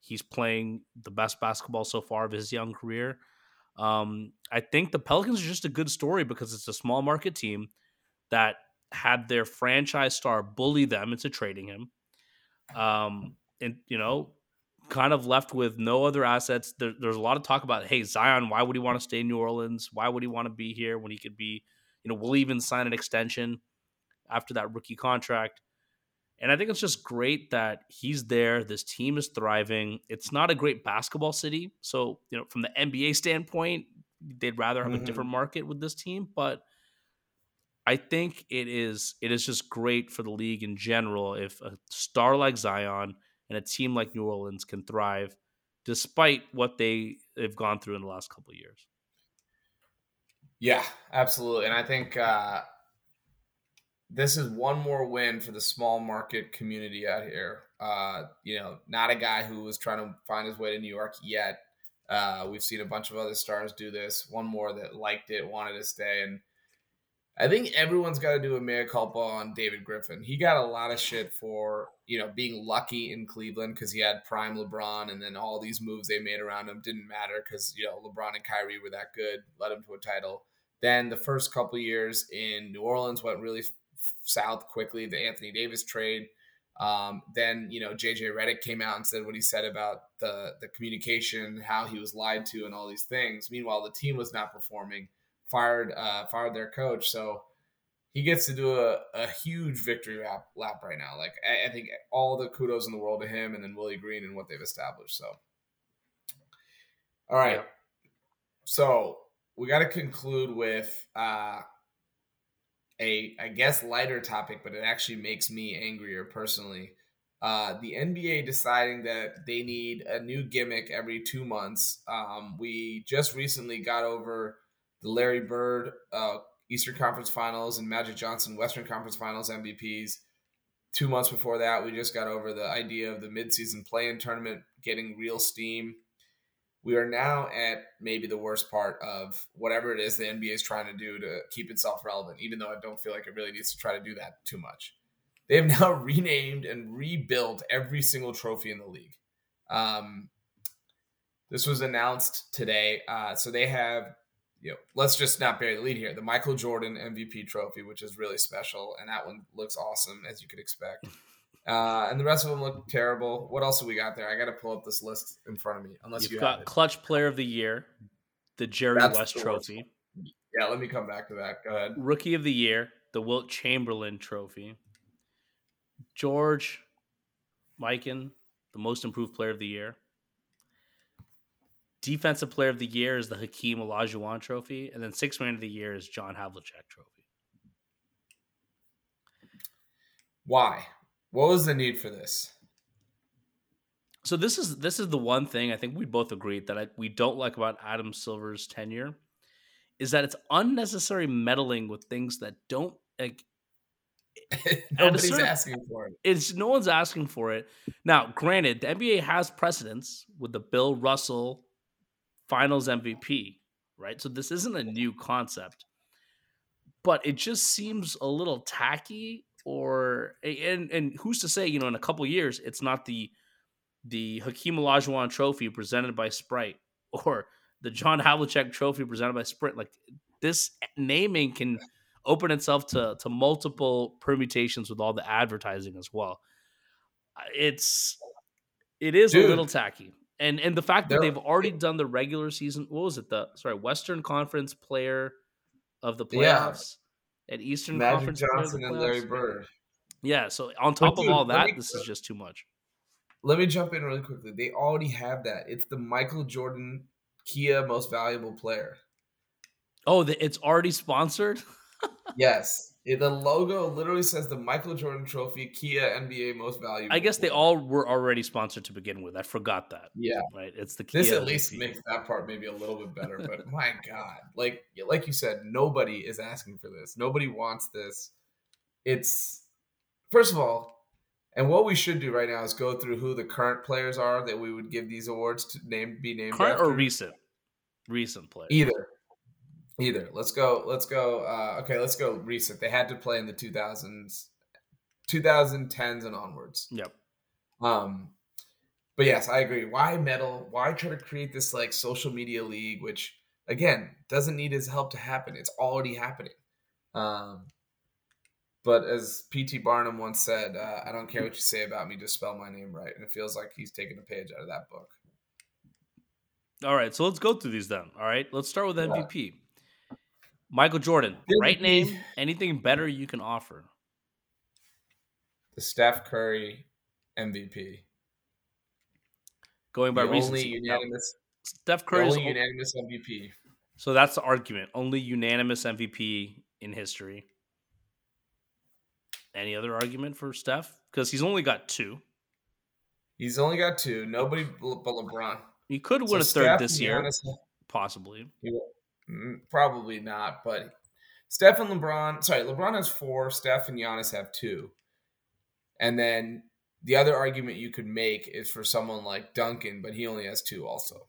He's playing the best basketball so far of his young career. Um, I think the Pelicans are just a good story because it's a small market team that had their franchise star bully them into trading him. Um, and you know, kind of left with no other assets. There, there's a lot of talk about, hey, Zion, why would he want to stay in New Orleans? Why would he want to be here when he could be, you know, we'll even sign an extension after that rookie contract. And I think it's just great that he's there. This team is thriving. It's not a great basketball city. So, you know, from the NBA standpoint, they'd rather have mm-hmm. a different market with this team. But I think it is it is just great for the league in general if a star like Zion and a team like New Orleans can thrive despite what they have gone through in the last couple of years. Yeah, absolutely. And I think uh, this is one more win for the small market community out here. Uh, you know, not a guy who was trying to find his way to New York yet. Uh, we've seen a bunch of other stars do this. One more that liked it, wanted to stay, and I think everyone's got to do a mea culpa on David Griffin. He got a lot of shit for you know being lucky in Cleveland because he had prime LeBron, and then all these moves they made around him didn't matter because you know LeBron and Kyrie were that good, led him to a title. Then the first couple years in New Orleans went really south quickly. The Anthony Davis trade, Um, then you know JJ Redick came out and said what he said about the the communication, how he was lied to, and all these things. Meanwhile, the team was not performing, fired uh, fired their coach. So he gets to do a, a huge victory lap, lap right now. Like I, I think all the kudos in the world to him, and then Willie Green and what they've established. So, all right. Yeah. So we got to conclude with uh, a, I guess, lighter topic, but it actually makes me angrier personally. Uh, the NBA deciding that they need a new gimmick every two months. Um, we just recently got over the Larry Bird uh, Eastern Conference Finals and Magic Johnson Western Conference Finals MVPs. Two months before that, we just got over the idea of the midseason play-in tournament getting real steam we are now at maybe the worst part of whatever it is the NBA is trying to do to keep itself relevant, even though I don't feel like it really needs to try to do that too much. They have now renamed and rebuilt every single trophy in the league. Um, this was announced today. Uh, so they have, you know, let's just not bury the lead here. The Michael Jordan MVP trophy, which is really special, and that one looks awesome as you could expect. Uh, and the rest of them look terrible. What else have we got there? I got to pull up this list in front of me. Unless you've you got clutch player of the year, the Jerry That's West the Trophy. Yeah, let me come back to that. Go ahead. Rookie of the year, the Wilt Chamberlain Trophy. George Mikan, the most improved player of the year. Defensive player of the year is the Hakeem Olajuwon Trophy, and then sixth man of the year is John Havlicek Trophy. Why? What was the need for this? So this is this is the one thing I think we both agreed that I, we don't like about Adam Silver's tenure is that it's unnecessary meddling with things that don't like Nobody's certain, asking for it. It's no one's asking for it. Now, granted, the NBA has precedence with the Bill Russell Finals MVP, right? So this isn't a new concept, but it just seems a little tacky or and and who's to say you know in a couple years it's not the the Hakeem Olajuwon Trophy presented by Sprite or the John Havlicek Trophy presented by Sprint. Like this naming can open itself to to multiple permutations with all the advertising as well. It's it is Dude, a little tacky. And and the fact that they've already done the regular season, what was it? The sorry, Western Conference player of the playoffs at Eastern Magic Conference. Johnson and Larry Bird. Yeah, so on top dude, of all that, me, this is just too much. Let me jump in really quickly. They already have that. It's the Michael Jordan Kia Most Valuable Player. Oh, the, it's already sponsored. yes, it, the logo literally says the Michael Jordan Trophy Kia NBA Most Valuable. I guess they all were already sponsored to begin with. I forgot that. Yeah, right. It's the Kia this at least makes that part maybe a little bit better. But my God, like like you said, nobody is asking for this. Nobody wants this. It's first of all, and what we should do right now is go through who the current players are that we would give these awards to name be named current after. or recent, recent players. Either, either. Let's go. Let's go. Uh, okay, let's go recent. They had to play in the two thousands, 2010s and onwards. Yep. Um, but yes, I agree. Why meddle? Why try to create this like social media league, which again doesn't need his help to happen? It's already happening. Um, but as P.T. Barnum once said, uh, I don't care what you say about me, just spell my name right. And it feels like he's taking a page out of that book. All right, so let's go through these then. All right, let's start with MVP. Yeah. Michael Jordan, right name, anything better you can offer? The Steph Curry MVP. Going by the only unanimous. Steph Curry only unanimous MVP. So that's the argument. Only unanimous MVP in history. Any other argument for Steph? Because he's only got two. He's only got two. Nobody but LeBron. He could win so a third Steph this year, possibly. Mm, Mm, probably not, but Steph and LeBron. Sorry, LeBron has four. Steph and Giannis have two. And then the other argument you could make is for someone like Duncan, but he only has two also.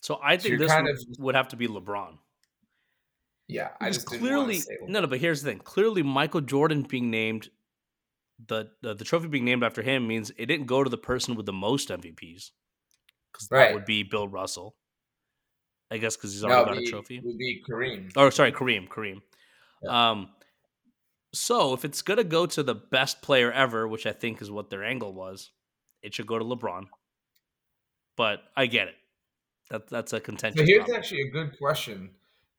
So I think so this kind of, would have to be LeBron. Yeah, I just clearly no, no. But here's the thing: clearly, Michael Jordan being named the, the, the trophy being named after him means it didn't go to the person with the most MVPs because right. that would be Bill Russell. I guess because he's already no, got be, a trophy. Would be Kareem. Oh, sorry, Kareem. Kareem. Yeah. Um, So if it's gonna go to the best player ever, which I think is what their angle was, it should go to LeBron. But I get it. That that's a contention. So here's topic. actually a good question.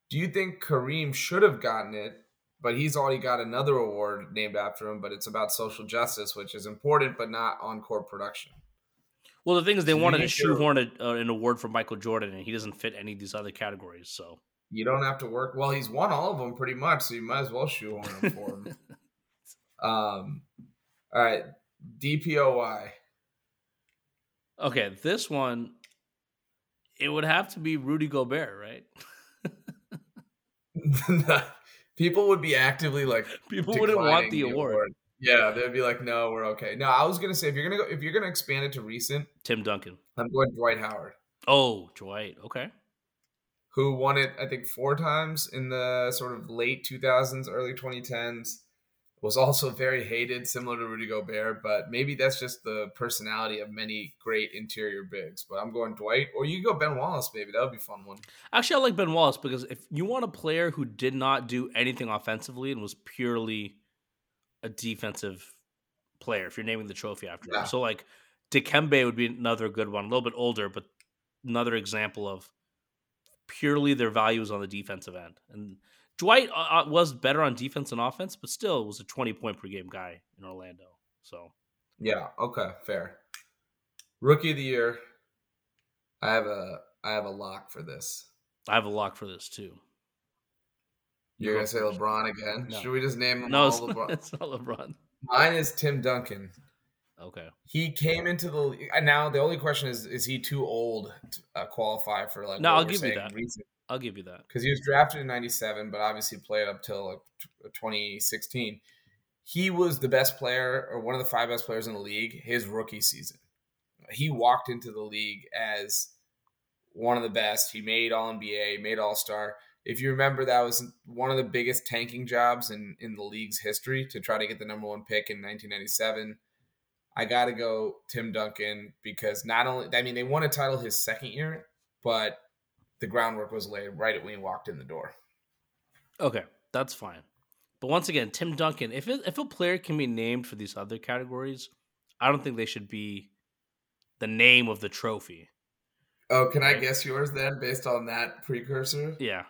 Do you think Kareem should have gotten it, but he's already got another award named after him, but it's about social justice, which is important, but not on court production. Well, the thing is, they So wanted to shoehorn a, uh, an award for Michael Jordan, and he doesn't fit any of these other categories. So You don't have to work. Well, he's won all of them pretty much, so you might as well shoehorn him for him. um, all right, DPOY. okay, this one, it would have to be Rudy Gobert, right? People would be actively like People wouldn't want declining the award. Yeah, they'd be like, "No, we're okay." No, I was gonna say if you're gonna go, if you're gonna expand it to recent, Tim Duncan. I'm going Dwight Howard, Oh, Dwight. Okay. who won it I think four times in the sort of late 2000s, early 2010s. Was also very hated, similar to Rudy Gobert, but maybe that's just the personality of many great interior bigs. But I'm going Dwight, or you can go Ben Wallace, maybe that would be a fun one. Actually, I like Ben Wallace because if you want a player who did not do anything offensively and was purely a defensive player, if you're naming the trophy after Yeah. him, so like Dikembe would be another good one, a little bit older, but another example of purely their values on the defensive end. And Dwight uh, uh, was better on defense and offense, but still was a 20 point per game guy in Orlando. So Yeah. Okay. Fair. Rookie of the year. I have a I have a lock for this. I have a lock for this too. You're gonna say. LeBron again? No. Should we just name them No, all it's, LeBron? it's not LeBron. Mine is Tim Duncan. Okay. He came into the and now the only question is is he too old to uh, qualify for like? No, I'll give you that. recent- I'll give you that. because he was drafted in 97 but obviously played up till like 2016 he was the best player or one of the five best players in the league his rookie season he walked into the league as one of the best he made all nba made all star if you remember that was one of the biggest tanking jobs in in the league's history to try to get the number one pick in 1997 i gotta go tim duncan because not only i mean they won a title his second year but the groundwork was laid right when he walked in the door. Okay, that's fine. But once again, Tim Duncan, if it, if a player can be named for these other categories, I don't think they should be the name of the trophy. Oh, can I guess yours then, based on that precursor? Yeah,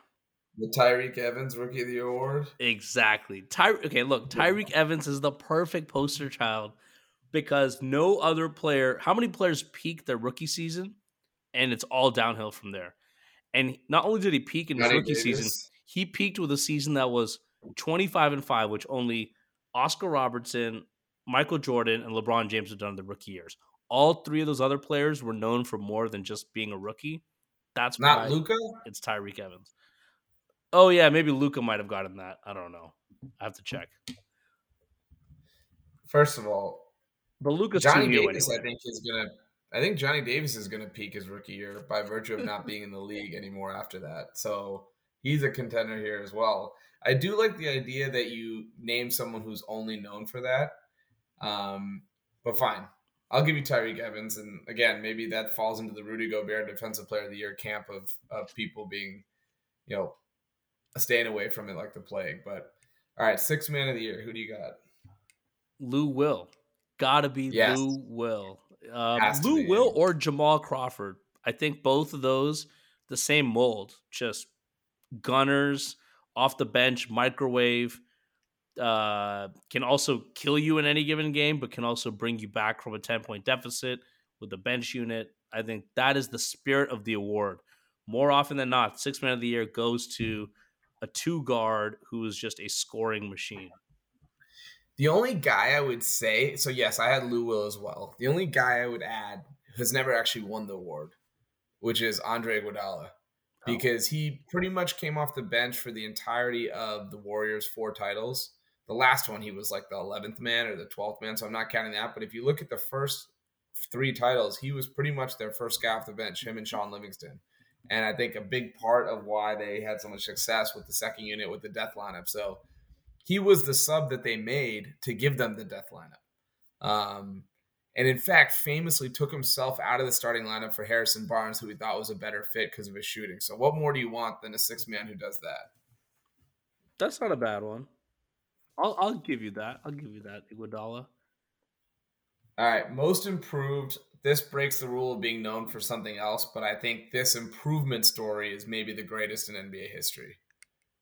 The Tyreke Evans Rookie of the Year award. exactly. Ty- okay, look, Tyreke Evans is the perfect poster child because no other player, how many players peak their rookie season and it's all downhill from there. And not only did he peak in his Johnny rookie season, he peaked with a season that was 25 and 5 which only oscar robertson michael jordan and lebron james have done in the rookie years all three of those other players were known for more than just being a rookie that's Not Luka. it's tyreke evans oh yeah maybe luka might have gotten that i don't know i have to check First of all, but luka's Johnny Davis, anyway. I think is gonna. I think Johnny Davis is gonna peak his rookie year by virtue of not being in the league anymore after that. So he's a contender here as well. I do like the idea that you name someone who's only known for that. Um, but fine, I'll give you Tyreke Evans, and again, maybe that falls into the Rudy Gobert Defensive Player of the Year camp of of people being, you know, staying away from it like the plague. But all right, six man of the year. Who do you got? lou will gotta be Yes. lou will um, lou be. will or jamal crawford i think both of those the same mold just gunners off the bench microwave uh, can also kill you in any given game but can also bring you back from a 10 point deficit with the bench unit i think that is the spirit of the award more often than not six man of the year goes to a two guard who is just a scoring machine The only guy I would say, so yes, I had Lou Will as well. The only guy I would add has never actually won the award, which is Andre Iguodala, oh. because he pretty much came off the bench for the entirety of the Warriors' four titles. The last one, he was like the eleventh man or the twelfth man, so I'm not counting that. But if you look at the first three titles, he was pretty much their first guy off the bench, him and Shaun Livingston. And I think a big part of why they had so much success with the second unit with the death lineup. So he was the sub that they made to give them the death lineup. Um, and in fact, famously took himself out of the starting lineup for Harrison Barnes, who he thought was a better fit because of his shooting. So, what more do you want than a six man who does that? that's not a bad one I'll I'll give you that. I'll give you that, Iguodala. All right, most improved. This breaks the rule of being known for something else, but I think this improvement story is maybe the greatest in NBA history.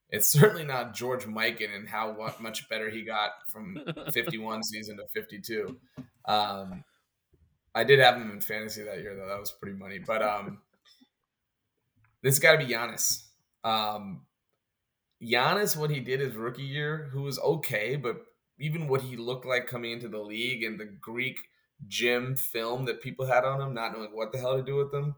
It's certainly not George Mikan and how much better he got from 51 season to 52. Um, I did have him in fantasy that year though. That was pretty money. But um, this got to be Giannis. Um, Giannis, what he did his rookie year, who was okay, but even what he looked like coming into the league and the Greek gym film that people had on him, not knowing what the hell to do with them,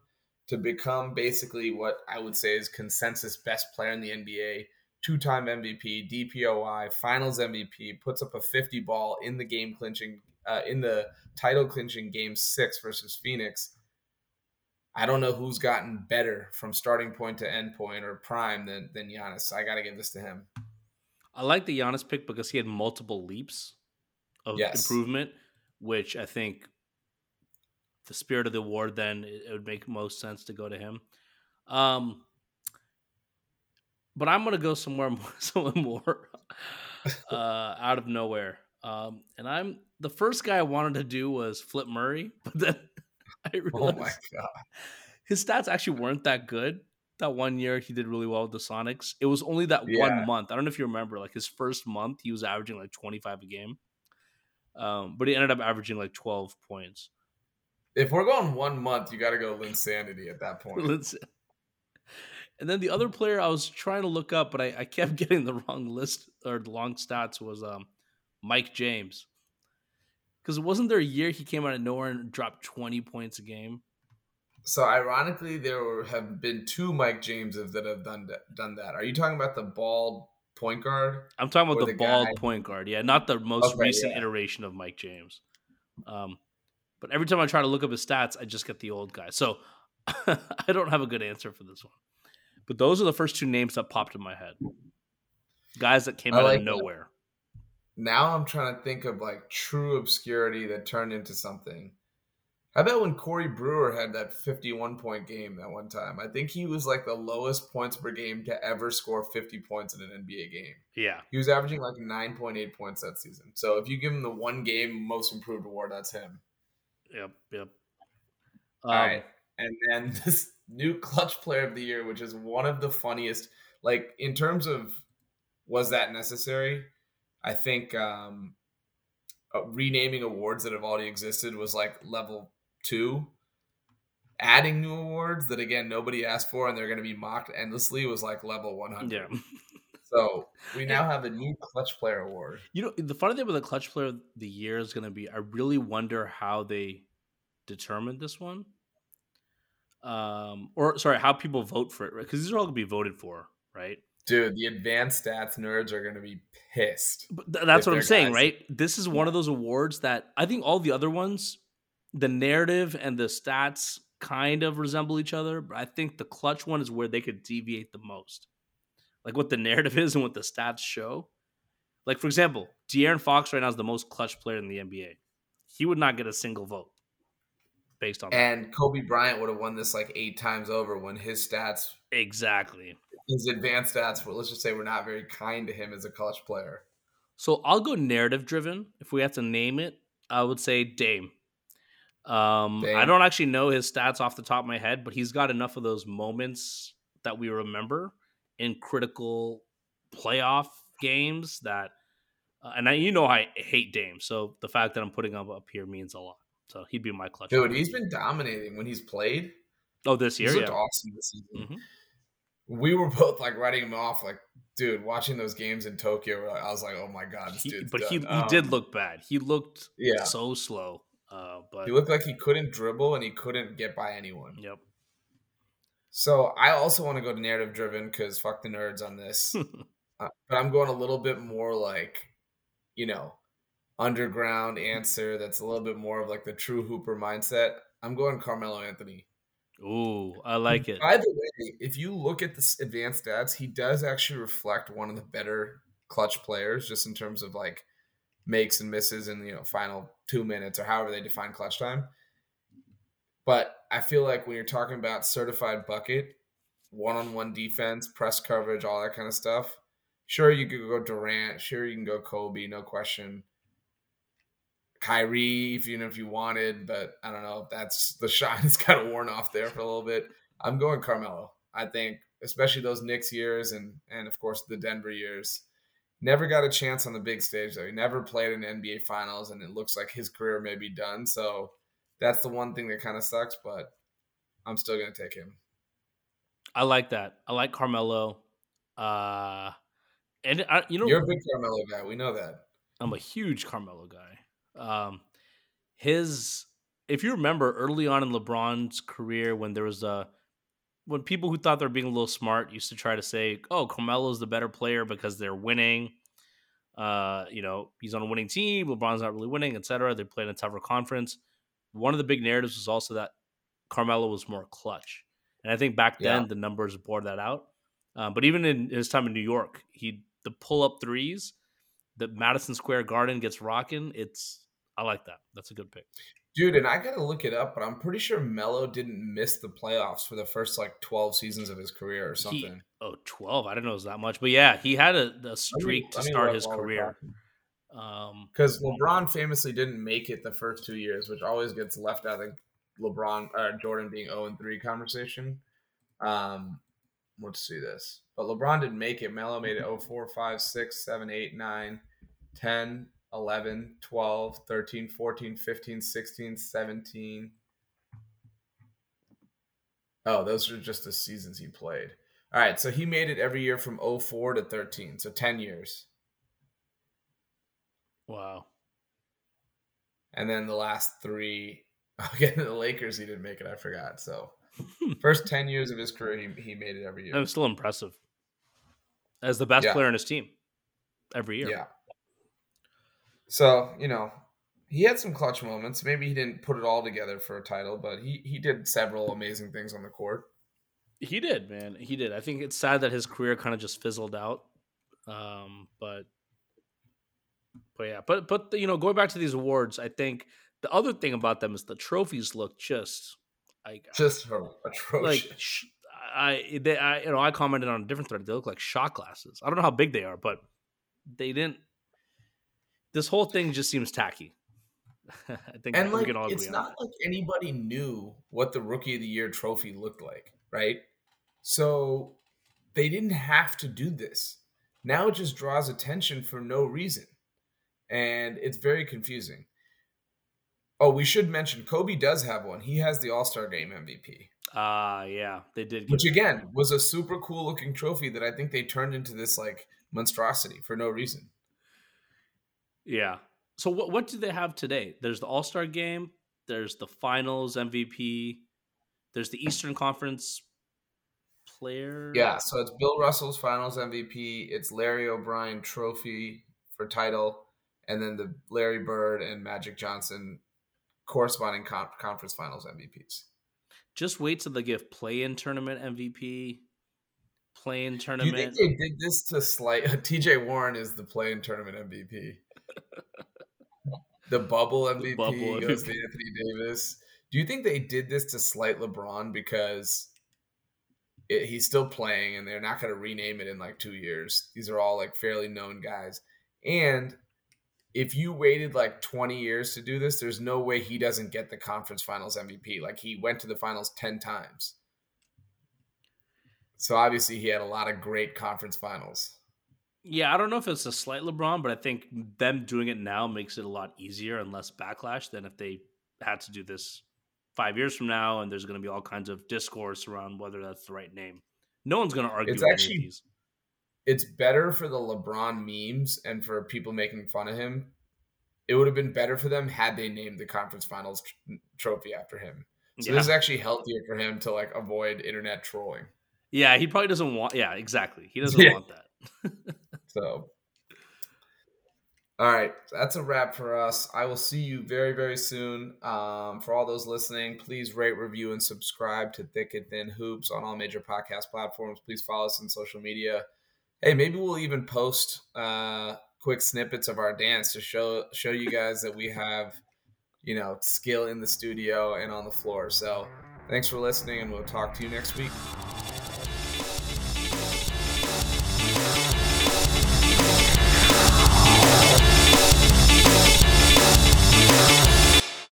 to become basically what I would say is consensus best player in the NBA, two time MVP, DPOY, finals MVP, puts up a 50 ball in the game clinching, uh, in the title clinching game six versus Phoenix. I don't know who's gotten better from starting point to end point or prime than, than Giannis. I got to give this to him. I like the Giannis pick because he had multiple leaps of yes. improvement, which I think the spirit of the award then it would make most sense to go to him. Um, but I'm gonna go somewhere more, somewhere more uh, out of nowhere. Um, and I'm the first guy I wanted to do was Flip Murray, but then I realized oh my god, his stats actually weren't that good that one year he did really well with the Sonics. It was only that yeah. one month. I don't know if you remember, like his first month, he was averaging like 25 a game. Um, but he ended up averaging like 12 points. If we're going one month, you got to go Linsanity at that point. and then the other player I was trying to look up, but I, I kept getting the wrong list or the long stats was um, Mike James. Because wasn't there a year he came out of nowhere and dropped 20 points a game? So ironically, there have been two Mike Jameses that have done that, done that. Are you talking about the bald point guard? I'm talking about the, the bald guy? point guard. Yeah, not the most okay, recent yeah. iteration of Mike James. Um, but every time I try to look up his stats, I just get the old guy. So I don't have a good answer for this one. But those are the first two names that popped in my head. Guys that came I out like of nowhere. That. Now I'm trying to think of like true obscurity that turned into something. How about when Corey Brewer had that 51 point game that one time? I think he was like the lowest points per game to ever score 50 points in an NBA game. Yeah. He was averaging like 9.8 points that season. So if you give him the one game most improved award, that's him. Yep. Yep. All um, right. And then this new clutch player of the year, which is one of the funniest, like in terms of was that necessary? I think um, uh, renaming awards that have already existed was like level two. Adding new awards that again nobody asked for and they're going to be mocked endlessly was like level 100. Yeah. so we now have a new clutch player award. You know, the funny thing with the clutch player of the year is going to be I really wonder how they determined this one. Um, or sorry, how people vote for it, right? Because these are all going to be voted for, right? Dude, the advanced stats nerds are going to be pissed. But th- that's what I'm saying, guys. right? This is one of those awards that I think all the other ones the narrative and the stats kind of resemble each other, but I think the clutch one is where they could deviate the most. Like what the narrative is and what the stats show. Like for example, De'Aaron Fox right now is the most clutch player in the NBA. He would not get a single vote based on and that. Kobe Bryant would have won this like eight times over when his stats exactly his advanced stats were let's just say we're not very kind to him as a clutch player. So I'll go narrative driven. If we have to name it, I would say Dame. Um, I don't actually know his stats off the top of my head, but he's got enough of those moments that we remember in critical playoff games that, uh, and I, you know, I hate Dame, so the fact that I'm putting him up here means a lot. So he'd be my clutch. Dude, he's been dominating when he's played. Oh, this year, he's yeah, awesome this season. Mm-hmm. We were both like writing him off, like, dude, watching those games in Tokyo. I was like, oh my god, this he, But done. he, he um, did look bad. He looked yeah. so slow. Uh, but he looked like he couldn't dribble and he couldn't get by anyone. Yep. So I also want to go to narrative driven because fuck the nerds on this. uh, but I'm going a little bit more like, you know, underground answer. That's a little bit more of like the true hooper mindset. I'm going Carmelo Anthony. Ooh, I like it. By the way, if you look at the advanced stats, he does actually reflect one of the better clutch players, just in terms of like makes and misses in you know final two minutes or however they define clutch time. But I feel like when you're talking about certified bucket, one-on-one defense, press coverage, all that kind of stuff, Sure, you could go Durant. Sure, you can go Kobe. No question. Kyrie, if you know if you wanted, but I don't know. if That's the shine's kind of worn off there for a little bit. I'm going Carmelo. I think, especially those Knicks years and and of course the Denver years. Never got a chance on the big stage though. He never played in NBA Finals, and it looks like his career may be done. So that's the one thing that kind of sucks. But I'm still gonna take him. I like that. I like Carmelo. Uh, and I, you know, you're a big Carmelo guy. We know that. I'm a huge Carmelo guy. Um, his, if you remember early on in LeBron's career, when there was a, when people who thought they were being a little smart used to try to say, "Oh, Carmelo's the better player because they're winning." Uh, you know, he's on a winning team. LeBron's not really winning, etc. They played in a tougher conference. One of the big narratives was also that Carmelo was more clutch, and I think back then yeah. the numbers bore that out. Um, but even in his time in New York, he the pull up threes that Madison Square Garden gets rocking. It's I like that. That's a good pick. Dude, and I gotta look it up, but I'm pretty sure Melo didn't miss the playoffs for the first like 12 seasons of his career or something. He, oh, 12. I didn't know it was that much. But yeah, he had a, a streak me, to start his career. Because um, LeBron famously didn't make it the first two years, which always gets left out of LeBron uh, Jordan being 0 and 3 conversation. Um, let's see this. But LeBron didn't make it. Melo made it 0 4, 5, 6, 7, 8, 9, 10, 11, 12, 13, 14, 15, 16, 17. Oh, those are just the seasons he played. All right, so he made it every year from 04 to 13, so 10 years. Wow. And then the last three, again, the Lakers, he didn't make it. I forgot. So First 10 years of his career, he, he made it every year. That was still impressive. As the best yeah. player in his team every year. Yeah. So, you know, he had some clutch moments. Maybe he didn't put it all together for a title, but he, he did several amazing things on the court. He did, man. He did. I think it's sad that his career kind of just fizzled out. Um, but but yeah, but but you know, going back to these awards, I think the other thing about them is the trophies look just like just atrocious. Like I, they, I, you know, I commented on a different thread. They look like shot glasses. I don't know how big they are, but they didn't. This whole thing just seems tacky. I think and like it's not like anybody knew what the rookie of the year trophy looked like, right? So they didn't have to do this. Now it just draws attention for no reason, and it's very confusing. Oh, we should mention Kobe does have one. He has the All Star Game MVP. Ah, uh, yeah, they did. Which again was a super cool looking trophy that I think they turned into this like monstrosity for no reason. Yeah. So what what do they have today? There's the All Star Game. There's the Finals MVP. There's the Eastern Conference Player. Yeah. So it's Bill Russell's Finals MVP. It's Larry O'Brien Trophy for title, and then the Larry Bird and Magic Johnson corresponding con- conference finals MVPs. Just wait till they give play-in tournament MVP, play-in tournament. You think they did this to slight? TJ Warren is the play-in tournament MVP. The bubble MVP the bubble goes MVP. to Anthony Davis. Do you think they did this to slight LeBron because it, he's still playing and they're not going to rename it in like two years? These are all like fairly known guys, and if you waited like 20 years to do this, there's no way he doesn't get the conference finals MVP. Like he went to the finals 10 times. So obviously he had a lot of great conference finals. Yeah, I don't know if it's a slight LeBron, but I think them doing it now makes it a lot easier and less backlash than if they had to do this five years from now and there's going to be all kinds of discourse around whether that's the right name. No one's going to argue. It's actually it's better for the LeBron memes and for people making fun of him. It would have been better for them had they named the conference finals tr- trophy after him. So yeah. this is actually healthier for him to like avoid internet trolling. Yeah, he probably doesn't want. Yeah, exactly. He doesn't yeah. want that. so, all right, that's a wrap for us. I will see you very, very soon. Um, for all those listening, please rate, review, and subscribe to Thick and Thin Hoops on all major podcast platforms. Please follow us on social media Hey, maybe we'll even post uh, quick snippets of our dance to show show you guys that we have, you know, skill in the studio and on the floor. So, thanks for listening, and we'll talk to you next week.